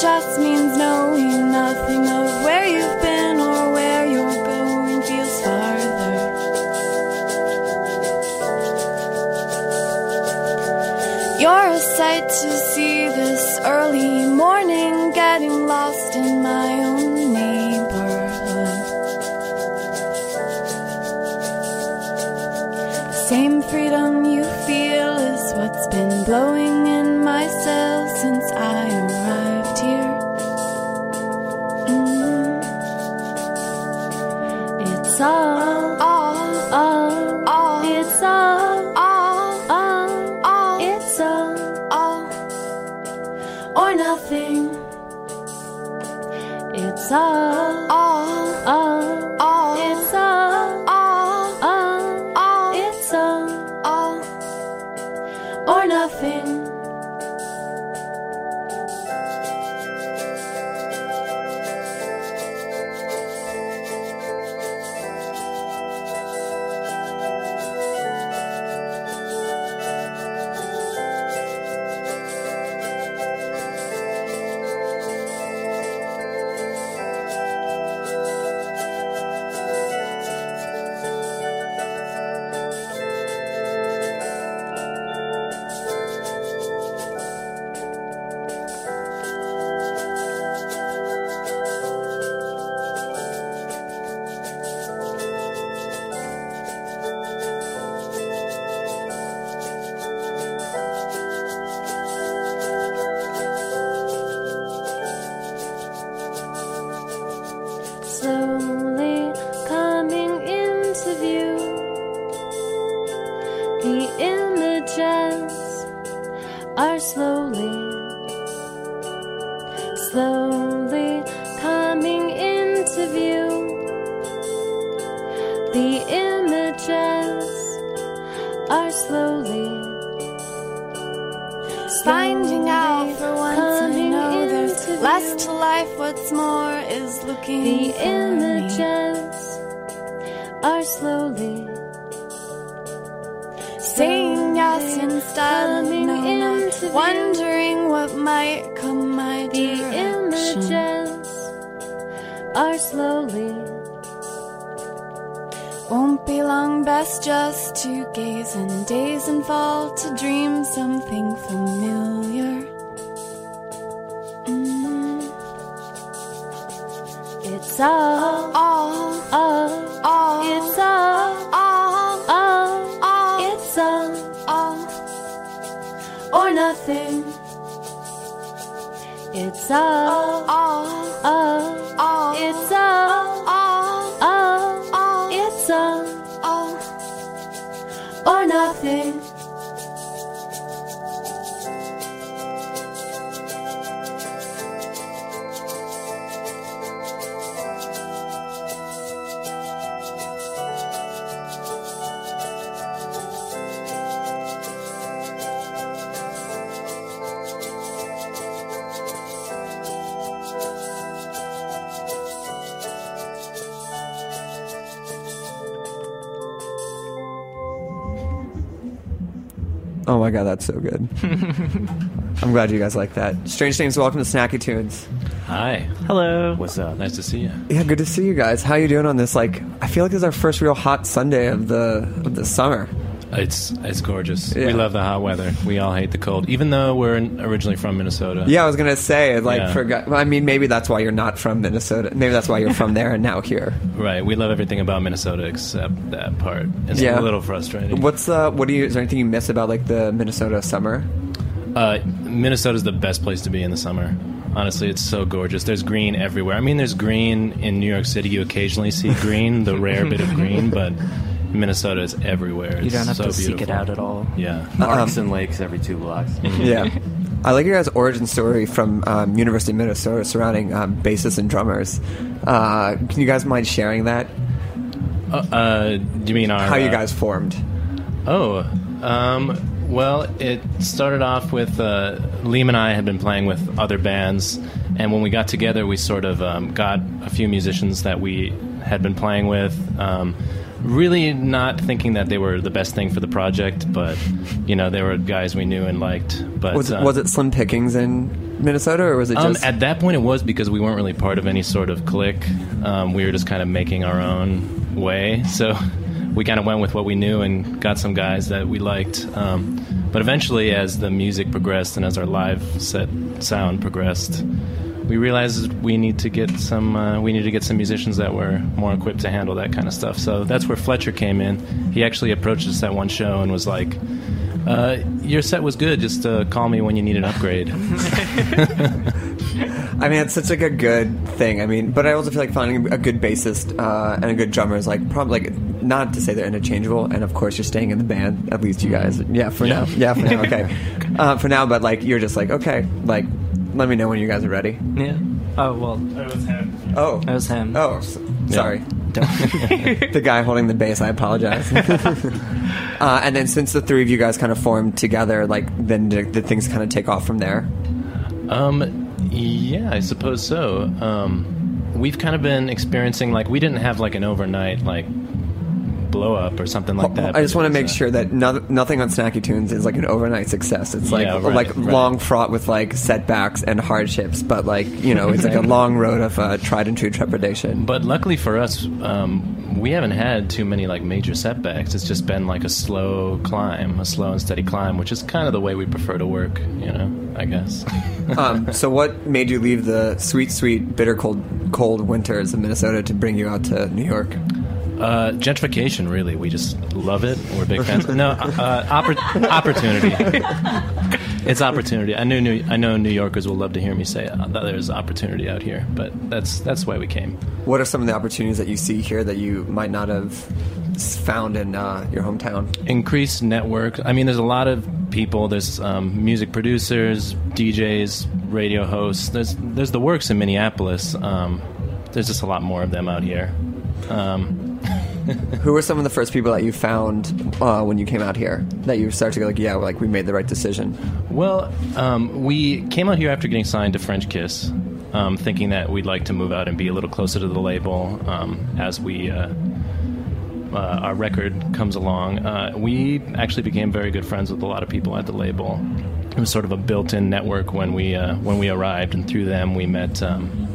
Speaker 10: Nowhere just means knowing nothing of where you've been or where you're going feels farther. You're a sight to see this early morning, getting lost in my own neighborhood. The same freedom you feel is what's been blowing It's all, all, all. It's all, all, all. It's all, all, or nothing. It's all,
Speaker 11: Saying yes instead of
Speaker 10: coming
Speaker 11: no,
Speaker 10: view.
Speaker 11: wondering what might come my
Speaker 10: The
Speaker 11: direction.
Speaker 10: images are slowly
Speaker 11: Won't be long, best just to gaze and daze and fall to dream something familiar. Mm.
Speaker 10: It's All, It's
Speaker 5: my god, that's so good. I'm glad you guys like that. Strange Names, welcome to Snacky Tunes.
Speaker 12: Hi.
Speaker 13: Hello.
Speaker 12: What's up? Nice to see you.
Speaker 5: Yeah, good to see you guys. How are you doing on this? Like, I feel like this is our first real hot Sunday of the of the summer.
Speaker 12: It's it's gorgeous.
Speaker 5: Yeah.
Speaker 12: We love the hot weather. We all hate the cold, even though we're in- originally from Minnesota.
Speaker 5: Yeah, I was gonna say, like,
Speaker 12: Yeah.
Speaker 5: for gu- well, I mean, maybe that's why you're not from Minnesota. Maybe that's why you're from there and now here.
Speaker 12: Right. We love everything about Minnesota except that part. It's
Speaker 5: Yeah.
Speaker 12: a little frustrating.
Speaker 5: What's uh, what do you? Is there anything you miss about like the Minnesota summer?
Speaker 12: Uh, Minnesota's the best place to be in the summer. Honestly, it's so gorgeous. There's green everywhere. I mean, there's green in New York City. You occasionally see green, the rare bit of green, but Minnesota is everywhere. It's
Speaker 13: You don't have
Speaker 12: so
Speaker 13: to seek it out at all.
Speaker 12: Yeah.
Speaker 14: Parks and lakes every two blocks.
Speaker 5: yeah. I like your guys' origin story from um, University of Minnesota surrounding um, bassists and drummers. Uh, can you guys mind sharing that?
Speaker 12: Uh, uh, do you mean our
Speaker 5: How you
Speaker 12: uh,
Speaker 5: guys formed?
Speaker 12: Oh, um, well, it started off with uh, Liam and I had been playing with other bands, and when we got together, we sort of um, got a few musicians that we had been playing with. Um, really not thinking that they were the best thing for the project, but you know they were guys we knew and liked. But
Speaker 5: was, it,
Speaker 12: uh,
Speaker 5: was it Slim Pickings in Minnesota, or was it
Speaker 12: um, at that point, it was because we weren't really part of any sort of clique. Um, we were just kind of making our own way. So we kind of went with what we knew and got some guys that we liked. Um, but eventually, as the music progressed and as our live set sound progressed, we realized we need to get some. Uh, we need to get some musicians that were more equipped to handle that kind of stuff. So that's where Fletcher came in. He actually approached us at one show and was like. Uh, your set was good. Just uh, call me when you need an upgrade.
Speaker 5: I mean, it's such like a good thing. I mean, but I also feel like finding a good bassist uh, and a good drummer is like probably like not to say they're interchangeable. And of course, you're staying in the band. At least you guys, yeah, for
Speaker 12: Yeah.
Speaker 5: now, yeah, for now, okay, uh, for now. But like, you're just like, okay, like, let me know when you guys are ready.
Speaker 13: Yeah. Oh well. It was him.
Speaker 5: Oh,
Speaker 13: That was him.
Speaker 5: oh, s- sorry.
Speaker 13: Don't.
Speaker 5: the guy holding the bass. I apologize.
Speaker 4: Uh, and then since the three of you guys kind of formed together, like then the, did things kind of take off from there?
Speaker 12: Um, yeah, I suppose so. Um, we've kind of been experiencing like we didn't have like an overnight like blow up or something like that.
Speaker 4: I just want to make
Speaker 12: uh,
Speaker 4: sure that no, nothing on Snacky Tunes is like an overnight success. It's like
Speaker 12: Yeah, right,
Speaker 4: like
Speaker 12: right.
Speaker 4: long fraught with like setbacks and hardships, but like you know, it's like a long road of uh, tried and true trepidation.
Speaker 12: But luckily for us, um, we haven't had too many like major setbacks. It's just been like a slow climb, a slow and steady climb, which is kind of the way we prefer to work. You know, I guess.
Speaker 4: um, so, what made you leave the sweet, sweet, bitter cold, cold winters of Minnesota to bring you out to New York?
Speaker 12: Uh, gentrification, really. We just love it. We're big fans. No, uh, oppor- opportunity. it's opportunity. I knew New- I know New Yorkers will love to hear me say uh, that there's opportunity out here, but that's that's why we came.
Speaker 4: What are some of the opportunities that you see here that you might not have found in uh, your hometown?
Speaker 12: Increased network. I mean, there's a lot of people. There's um, music producers, DJs, radio hosts. There's there's the works in Minneapolis. Um, there's just a lot more of them out here. Um,
Speaker 4: Who were some of the first people that you found uh, when you came out here that you started to go like, yeah, like we made the right decision?
Speaker 12: Well, um, we came out here after getting signed to French Kiss, um, thinking that we'd like to move out and be a little closer to the label um, as we. Uh, uh, our record comes along, uh, we actually became very good friends with a lot of people at the label. It was sort of a built-in network when we uh, when we arrived, and through them we met um,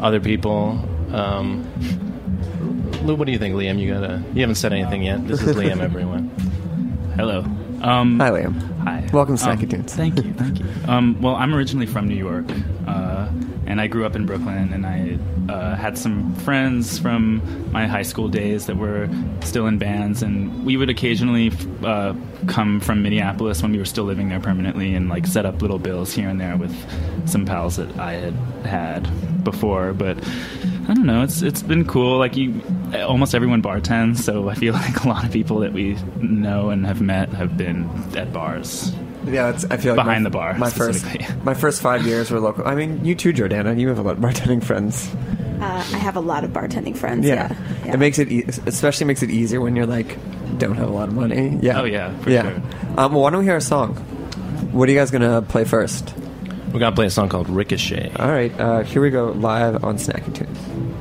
Speaker 12: other people. Um, what do you think, Liam? You gotta. You haven't said anything yet. This is Liam, everyone.
Speaker 13: Hello. Um,
Speaker 4: Hi, Liam.
Speaker 13: Hi.
Speaker 4: Welcome to
Speaker 13: Um,
Speaker 4: Tunes.
Speaker 13: Thank you. Thank you. Um, well, I'm originally from New York, uh, and I grew up in Brooklyn, and I uh, had some friends from my high school days that were still in bands, and we would occasionally uh, come from Minneapolis when we were still living there permanently, and like set up little bills here and there with some pals that I had had before, but. I don't know. It's it's been cool. Like you, almost everyone bartends, so I feel like a lot of people that we know and have met have been at bars.
Speaker 4: Yeah, it's, I feel like
Speaker 13: behind
Speaker 4: my,
Speaker 13: the bar.
Speaker 4: My first, my first five years were local. I mean, you too, Jordana. You have a lot of bartending friends.
Speaker 6: Uh, I have a lot of bartending friends.
Speaker 4: Yeah.
Speaker 6: Yeah.
Speaker 4: it makes it e- especially makes it easier when you're like don't have a lot of money. Yeah.
Speaker 13: Oh, yeah, for
Speaker 4: yeah.
Speaker 13: sure.
Speaker 4: Um, well, why don't we hear a song? What are you guys gonna play first?
Speaker 12: We're gonna play a song called Ricochet.
Speaker 4: All right, uh, here we go live on Snacky Tunes.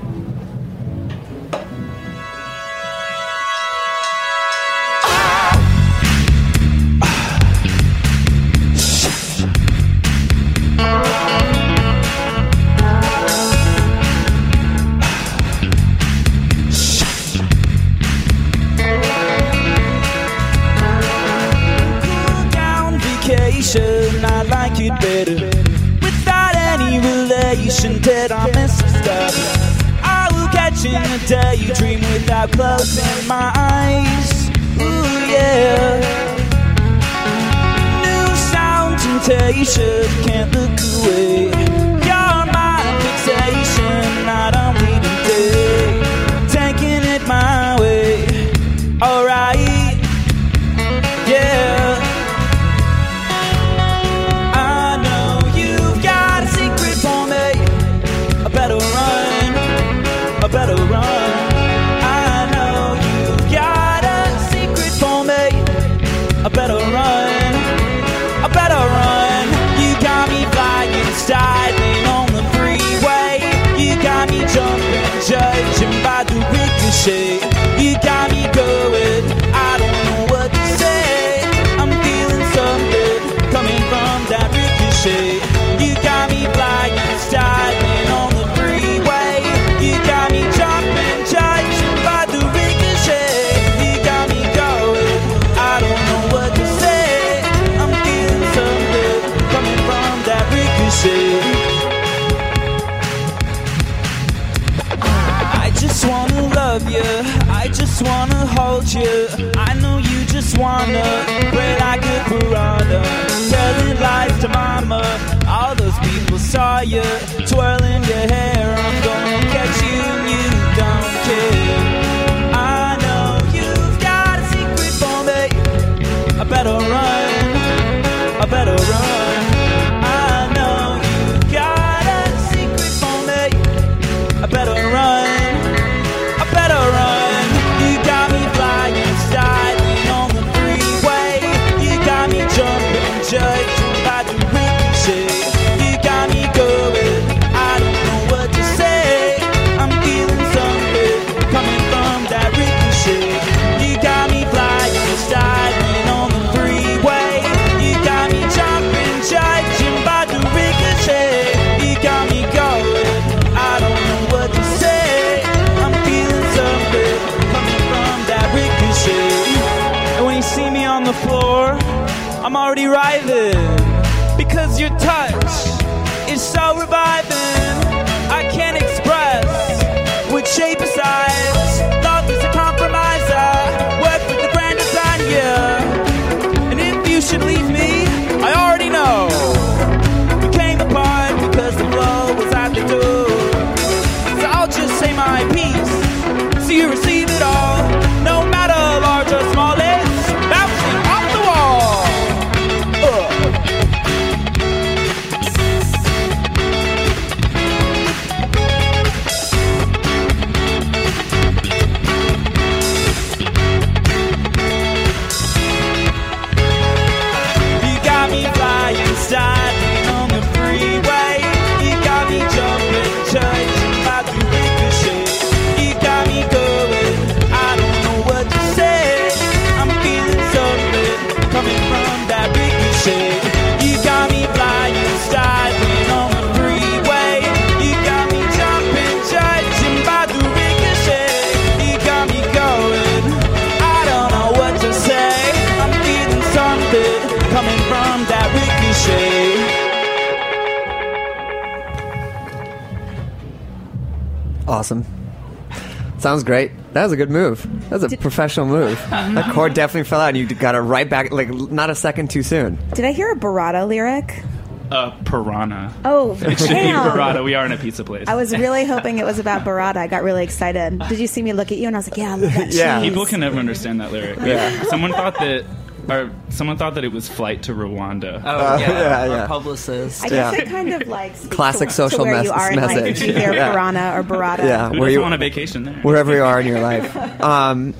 Speaker 5: Sounds great. That was a good move. That was a professional move. that chord definitely fell out, and you got it right back, like not a second too soon.
Speaker 6: Did I hear a Burrata lyric?
Speaker 13: Uh, piranha.
Speaker 6: Oh,
Speaker 13: It should be
Speaker 6: damn.
Speaker 13: Burrata. We are in a pizza place.
Speaker 6: I was really hoping it was about Burrata. I got really excited. Did you see me look at you? And I was like, yeah, I love that cheese.
Speaker 13: People can never understand that lyric.
Speaker 6: Yeah.
Speaker 13: Someone thought that, or someone thought that it was flight to Rwanda.
Speaker 5: Oh, Uh, yeah, yeah,
Speaker 15: Our
Speaker 5: yeah.
Speaker 15: publicist.
Speaker 6: I guess it kind of like
Speaker 5: Classic
Speaker 6: to,
Speaker 5: social
Speaker 6: to where
Speaker 5: mes-
Speaker 6: you are in life
Speaker 5: message.
Speaker 6: if you hear
Speaker 5: Yeah.
Speaker 6: Piranha or Burrata.
Speaker 5: Yeah,
Speaker 13: Who
Speaker 5: where you
Speaker 13: want a vacation there?
Speaker 5: wherever you are in your life. Um,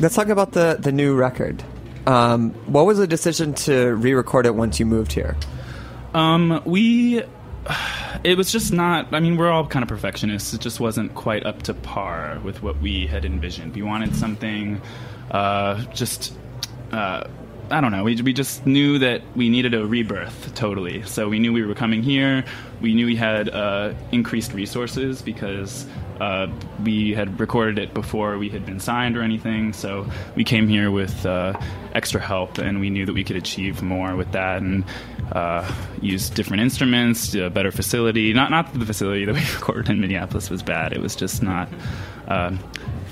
Speaker 5: let's talk about the the new record. Um, what was the decision to re-record it once you moved here?
Speaker 13: Um, we. It was just not. I mean, we're all kind of perfectionists. It just wasn't quite up to par with what we had envisioned. We wanted something, uh, just. Uh, I don't know. We, we just knew that we needed a rebirth totally. So we knew we were coming here. We knew we had uh, increased resources because uh, we had recorded it before we had been signed or anything. So we came here with uh, extra help, and we knew that we could achieve more with that and uh, use different instruments, a better facility. Not not the facility that we recorded in Minneapolis was bad. It was just not. Uh,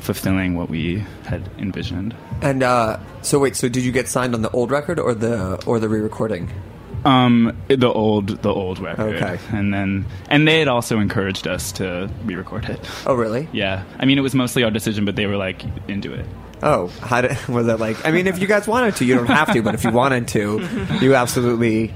Speaker 13: fulfilling what we had envisioned.
Speaker 5: And uh, so wait, so did you get signed on the old record or the or the re-recording?
Speaker 13: Um, the old, the old record.
Speaker 5: Okay.
Speaker 13: And then, and they had also encouraged us to re-record it.
Speaker 5: Oh, really?
Speaker 13: Yeah. I mean, it was mostly our decision, but they were like into it.
Speaker 5: Oh, how did, was that like? I mean, if you guys wanted to, you don't have to, but if you wanted to, you absolutely.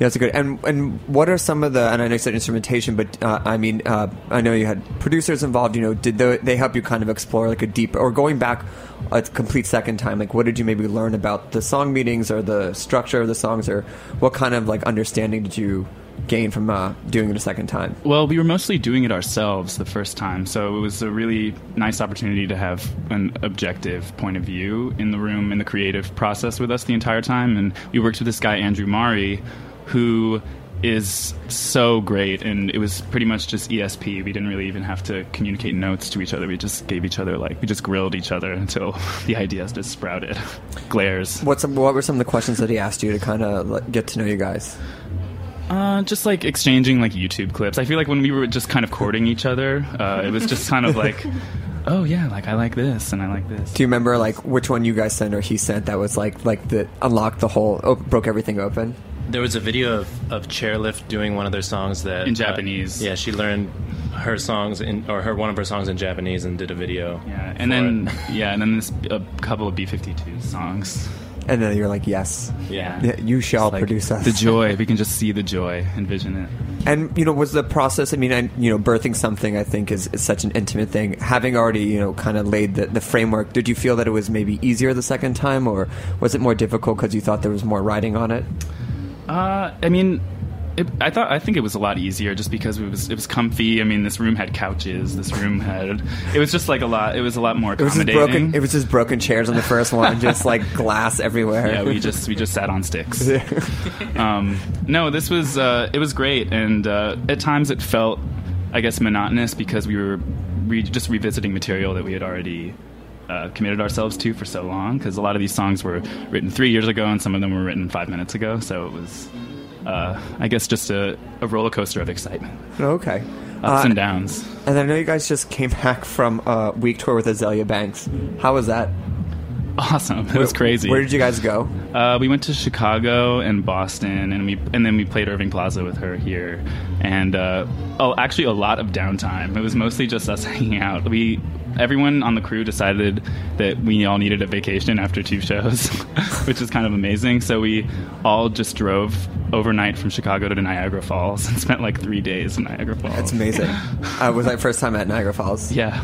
Speaker 5: Yeah, that's good. And and what are some of the? And I know you said instrumentation, but uh, I mean, uh, I know you had producers involved. You know, did they, they help you kind of explore like a deep or going back a complete second time? Like, what did you maybe learn about the song meetings or the structure of the songs, or what kind of like understanding did you gain from uh, doing it a second time?
Speaker 13: Well, we were mostly doing it ourselves the first time, so it was a really nice opportunity to have an objective point of view in the room in the creative process with us the entire time. And we worked with this guy Andrew Maury, who is so great and it was pretty much just ESP. We didn't really even have to communicate notes to each other. We just gave each other like we just grilled each other until the ideas just sprouted. Glares.
Speaker 5: What's what were some of the questions that he asked you to kind of get to know you guys?
Speaker 13: Uh, just like exchanging like YouTube clips. I feel like when we were just kind of courting each other, uh, it was just kind of like, oh yeah, like I like this and I like this.
Speaker 5: Do you remember like which one you guys sent or he sent that was like like that unlocked the whole oh, broke everything open?
Speaker 12: There was a video of, of Chairlift doing one of their songs that
Speaker 13: In
Speaker 12: uh,
Speaker 13: Japanese.
Speaker 12: yeah, she learned her songs in or her one of her songs in Japanese and did a video.
Speaker 13: Yeah, and then yeah, and then this a couple of B52 songs.
Speaker 5: And then you're like, yes,
Speaker 13: Yeah.
Speaker 5: you shall produce us.
Speaker 13: The joy, we can just see the joy, envision it.
Speaker 5: And you know, was the process? I mean, I, you know, birthing something, I think, is, is such an intimate thing. Having already, you know, kind of laid the, the framework, did you feel that it was maybe easier the second time, or was it more difficult because you thought there was more writing on it?
Speaker 13: Uh, I mean, it, I thought I think it was a lot easier just because it was it was comfy. I mean, this room had couches. This room had it was just like a lot. It was a lot more
Speaker 5: It was just broken. It was just broken chairs on the first one, just like glass everywhere.
Speaker 13: yeah, we just we just sat on sticks. um, no, this was uh, it was great, and uh, at times it felt, I guess, monotonous because we were re- just revisiting material that we had already uh, committed ourselves to for so long because a lot of these songs were written three years ago and some of them were written five minutes ago. So it was, uh, I guess, just a, a roller coaster of excitement.
Speaker 5: Okay.
Speaker 13: Ups
Speaker 5: Uh,
Speaker 13: and downs.
Speaker 5: And I know you guys just came back from a week tour with Azealia Banks. How was that?
Speaker 13: Awesome. It was crazy.
Speaker 5: Where did you guys go?
Speaker 13: Uh, we went to Chicago and Boston, and we and then we played Irving Plaza with her here, and uh, oh, actually a lot of downtime. It was mostly just us hanging out. We everyone on the crew decided that we all needed a vacation after two shows, which is kind of amazing. So we all just drove overnight from Chicago to Niagara Falls and spent like three days in Niagara Falls.
Speaker 5: That's amazing. uh, was that first time at Niagara Falls?
Speaker 13: Yeah.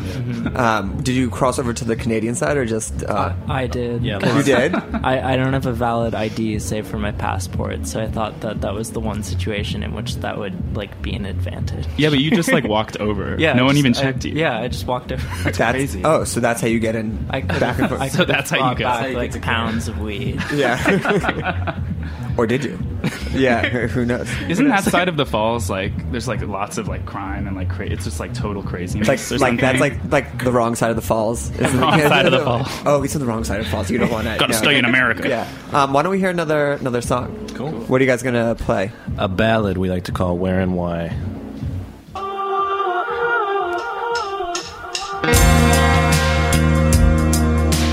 Speaker 5: Um, did you cross over to the Canadian side or just? Uh,
Speaker 15: I did.
Speaker 5: Yeah, You did?
Speaker 15: I, I don't have a valid ID save for my passport, so I thought that that was the one situation in which that would like be an advantage.
Speaker 13: Yeah, but you just like walked over.
Speaker 15: Yeah,
Speaker 13: no
Speaker 15: I
Speaker 13: one
Speaker 15: just-
Speaker 13: even
Speaker 15: I-
Speaker 13: checked you.
Speaker 15: Yeah, I just walked over.
Speaker 5: That's crazy. Oh, so that's how you get in
Speaker 15: I could
Speaker 5: back and forth.
Speaker 15: I could have brought back like pounds of weed.
Speaker 5: Yeah. or did you? Yeah. Who knows?
Speaker 13: Isn't that side of the falls like there's like lots of like crime and like cra- it's just like total craziness.
Speaker 5: Like,
Speaker 13: or
Speaker 5: like that's like like the wrong side of the falls.
Speaker 13: The wrong side of the falls.
Speaker 5: Oh, it's on the wrong side of the falls. You don't want to.
Speaker 12: Gotta stay in America.
Speaker 5: Yeah. Um, why don't we hear another another song?
Speaker 12: Cool.
Speaker 5: What are you guys gonna play?
Speaker 12: A ballad we like to call Where and Why.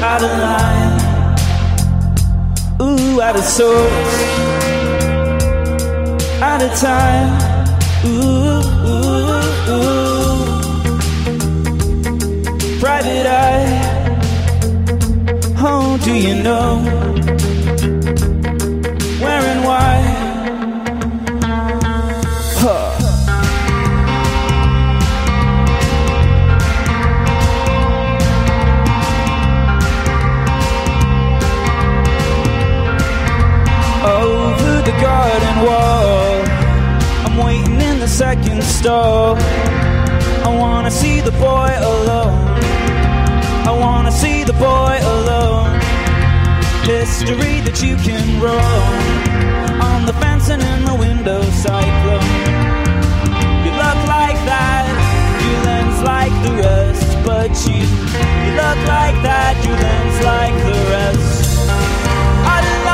Speaker 4: Out of line, ooh, out of sorts, out of time, ooh, ooh, ooh. Private eye, oh, do you know I wanna see the boy alone. I wanna see the boy alone. History that you can roll on the fence and in the window cyclone. You look like that, your lens like the rest, but you you look like that, your lens like the rest. Out of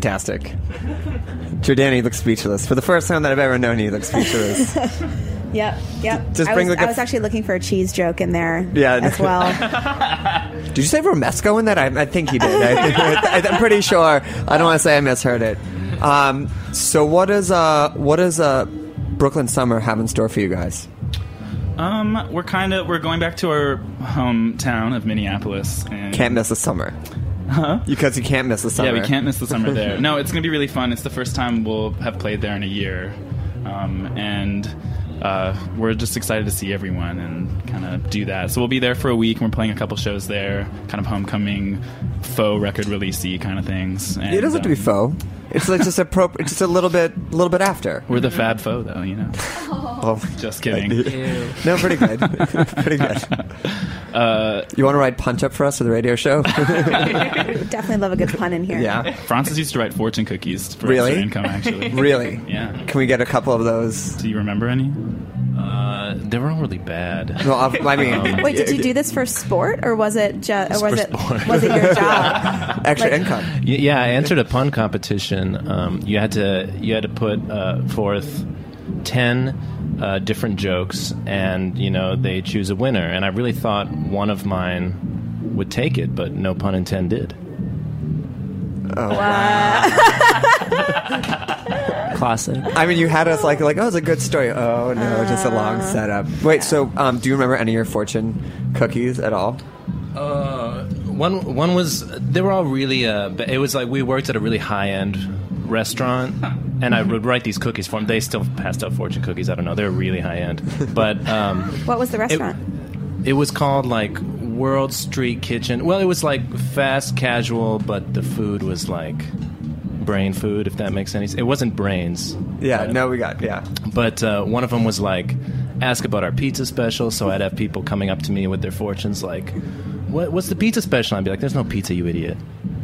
Speaker 5: fantastic. Jordana looks speechless. For the first time that I've ever known you, look speechless.
Speaker 6: Yep, yep.
Speaker 5: Just
Speaker 6: I,
Speaker 5: bring
Speaker 6: was,
Speaker 5: like a-
Speaker 6: I was actually looking for a cheese joke in there
Speaker 5: Yeah.
Speaker 6: as well.
Speaker 5: Did you say Romesco in that? I, I think you did. I, am pretty sure. I don't want to say I misheard it. Um, so what is uh what is uh Brooklyn summer have in store for you guys?
Speaker 13: Um, we're kind of we're going back to our hometown of Minneapolis. And
Speaker 5: Can't miss the summer.
Speaker 13: Huh?
Speaker 5: Because you can't miss the summer.
Speaker 13: Yeah, we can't miss the summer there. No, it's going to be really fun. It's the first time we'll have played there in a year, um, and uh, we're just excited to see everyone and kind of do that. So we'll be there for a week. and We're playing a couple shows there, kind of homecoming, faux record releasey kind of things. And,
Speaker 5: it doesn't have to be
Speaker 13: um,
Speaker 5: faux. It's like just appropriate. Just a little bit, a little bit after.
Speaker 13: We're the fab faux, though. You know.
Speaker 5: Oh,
Speaker 13: just kidding.
Speaker 5: no, pretty good. pretty good.
Speaker 13: Uh,
Speaker 5: you want to write punch up for us for the radio show?
Speaker 6: Definitely love a good pun in here.
Speaker 5: Yeah.
Speaker 13: Francis used to write fortune cookies for
Speaker 5: Really?
Speaker 13: extra income, actually.
Speaker 5: really?
Speaker 13: Yeah.
Speaker 5: Can we get a couple of those?
Speaker 13: Do you remember any?
Speaker 12: Uh, they were all really bad.
Speaker 5: Well, I've- I mean,
Speaker 12: Um,
Speaker 6: Wait, did you do this for sport or was it just or was
Speaker 12: For
Speaker 6: it
Speaker 12: sport.
Speaker 6: was it your job?
Speaker 5: Extra
Speaker 6: Like-
Speaker 5: income.
Speaker 12: Y- Yeah, I entered a pun competition. Um, you had to you had to put uh, forth ten uh, different jokes, and you know they choose a winner. And I really thought one of mine would take it, but no pun intended.
Speaker 15: Classic.
Speaker 5: I mean, you had us like like oh, it's a good story. Oh no, just a long setup. Wait, so um, do you remember any of your fortune cookies at all?
Speaker 12: Uh, one one was they were all really. Uh, it was like we worked at a really high end restaurant, and I would write these cookies for them. They still passed out fortune cookies. I don't know. They're really high end, but um,
Speaker 6: What was the restaurant?
Speaker 12: It was called like World Street Kitchen. Well, it was like fast casual, but the food was like brain food, if that makes any sense. It wasn't brains.
Speaker 5: Yeah, no, we got yeah.
Speaker 12: But uh, one of them was like, ask about our pizza special. So I'd have people coming up to me with their fortunes, like, what, "What's the pizza special?" I'd be like, "There's no pizza, you idiot."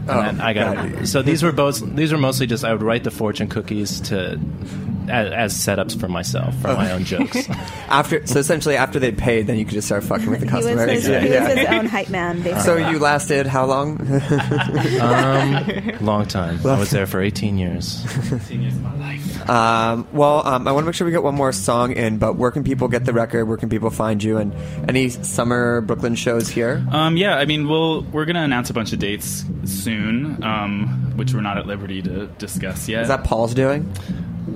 Speaker 12: And
Speaker 5: Oh,
Speaker 12: I got
Speaker 5: God.
Speaker 12: so these were both these were mostly just I would write the fortune cookies to as, as setups for myself for my own jokes.
Speaker 5: After so essentially after they paid, then you could just start fucking with the
Speaker 6: He was,
Speaker 5: customer.
Speaker 6: his, he was his own hype man, basically.
Speaker 5: So you lasted how long?
Speaker 12: um, long time. I was there for 18 years.
Speaker 5: Um, well, um, I want to make sure we get one more song in, but where can people get the record? Where can people find you? And any summer Brooklyn shows here?
Speaker 13: Um, yeah, I mean, we'll we're gonna announce a bunch of dates soon, um, which we're not at liberty to discuss yet.
Speaker 5: Is that Paul's doing?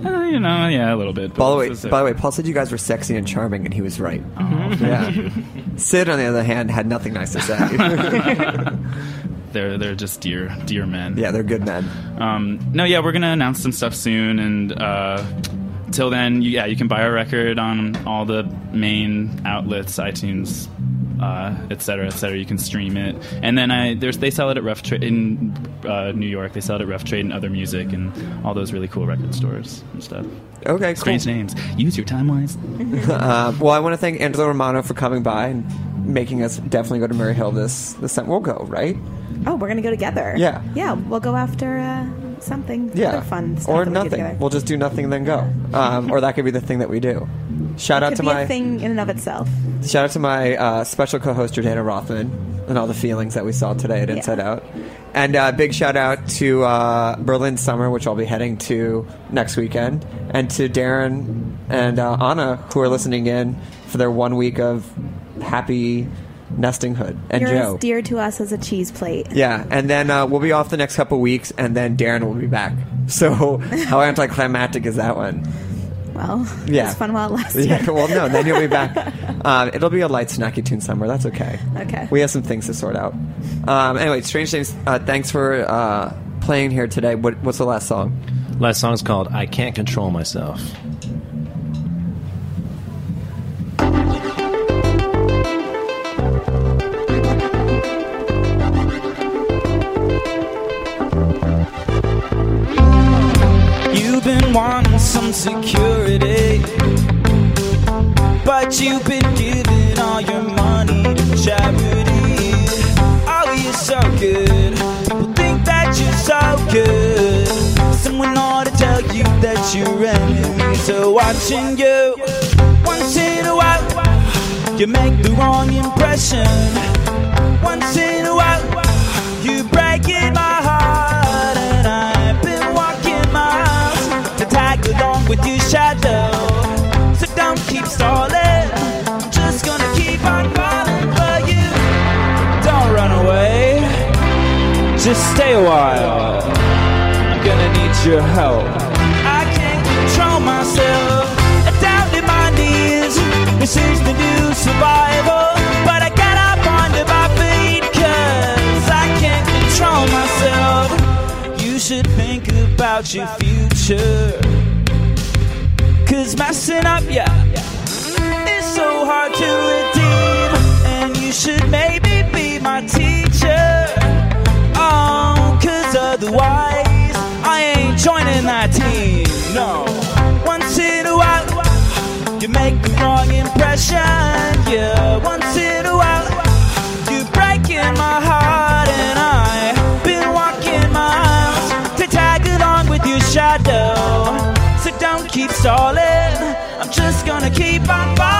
Speaker 13: Uh, you know, yeah, a little bit.
Speaker 5: By the way,
Speaker 13: this is it.
Speaker 5: by the way, Paul said you guys were sexy and charming, and he was right.
Speaker 13: Oh.
Speaker 5: Yeah. Sid, on the other hand, had nothing nice to say.
Speaker 13: they're they're just dear dear men.
Speaker 5: yeah, they're good men.
Speaker 13: Um, no, yeah, we're gonna announce some stuff soon, and uh, till then, you, yeah, you can buy our record on all the main outlets, iTunes, uh, et cetera, et cetera. You can stream it, and then I there's they sell it at Rough Trade in uh, New York. They sell it at Rough Trade and Other Music, and all those really cool record stores and stuff.
Speaker 5: Okay,
Speaker 13: Strange
Speaker 5: cool.
Speaker 13: names. Use your time wise.
Speaker 5: uh, well, I want to thank Angelo Romano for coming by and making us definitely go to Murray Hill this this time. We'll go, right?
Speaker 6: Oh, we're gonna go together.
Speaker 5: Yeah.
Speaker 6: Yeah, we'll go after uh, something
Speaker 5: Yeah.
Speaker 6: fun.
Speaker 5: Or
Speaker 6: that we
Speaker 5: nothing. We'll just do nothing and then go. Um, or that could be the thing that we do. Shout
Speaker 6: It
Speaker 5: out to my
Speaker 6: thing in and of itself.
Speaker 5: shout out to my uh, special co-host Jordana Rothman and all the feelings that we saw today at
Speaker 6: Yeah.
Speaker 5: Inside Out. And uh, big shout out to uh, Berlin Summer, which I'll be heading to next weekend, and to Darin and uh, Anna who are listening in for their one week of happy nesting hood And
Speaker 6: You're
Speaker 5: Joe.
Speaker 6: as dear to us as a cheese plate.
Speaker 5: Yeah, and then uh, we'll be off the next couple weeks, and then Darin will be back. So how anticlimactic is that one?
Speaker 6: Well,
Speaker 5: Yeah.
Speaker 6: it was fun while it lasted.
Speaker 5: Yeah, well, no, then you'll be back. Um, it'll be a light, snacky tune summer. That's okay.
Speaker 6: Okay.
Speaker 5: We have some things to sort out. Um, anyway, Strange Things, uh, thanks for uh, playing here today. What, what's the last song?
Speaker 12: Last song's called "I Can't Control Myself."
Speaker 4: watching you. Once in a while, you make the wrong impression. Once in a while, you break in my heart, and I've been walking miles to tag along with your shadow. So don't keep stalling. I'm just gonna keep on falling for you. Don't run away. Just stay a while. I'm gonna need your help. This is the new survival. But I get up onto my feet cause I can't control myself. You should think about your future. Cause messing up, yeah, is so hard to redeem. And you should maybe be my teacher. Oh, cause otherwise, I ain't joining that team. No. Wrong impression. Yeah, once in a while, you're breaking my heart. And I've been walking miles to tag along with your shadow. So don't keep stalling. I'm just gonna keep on falling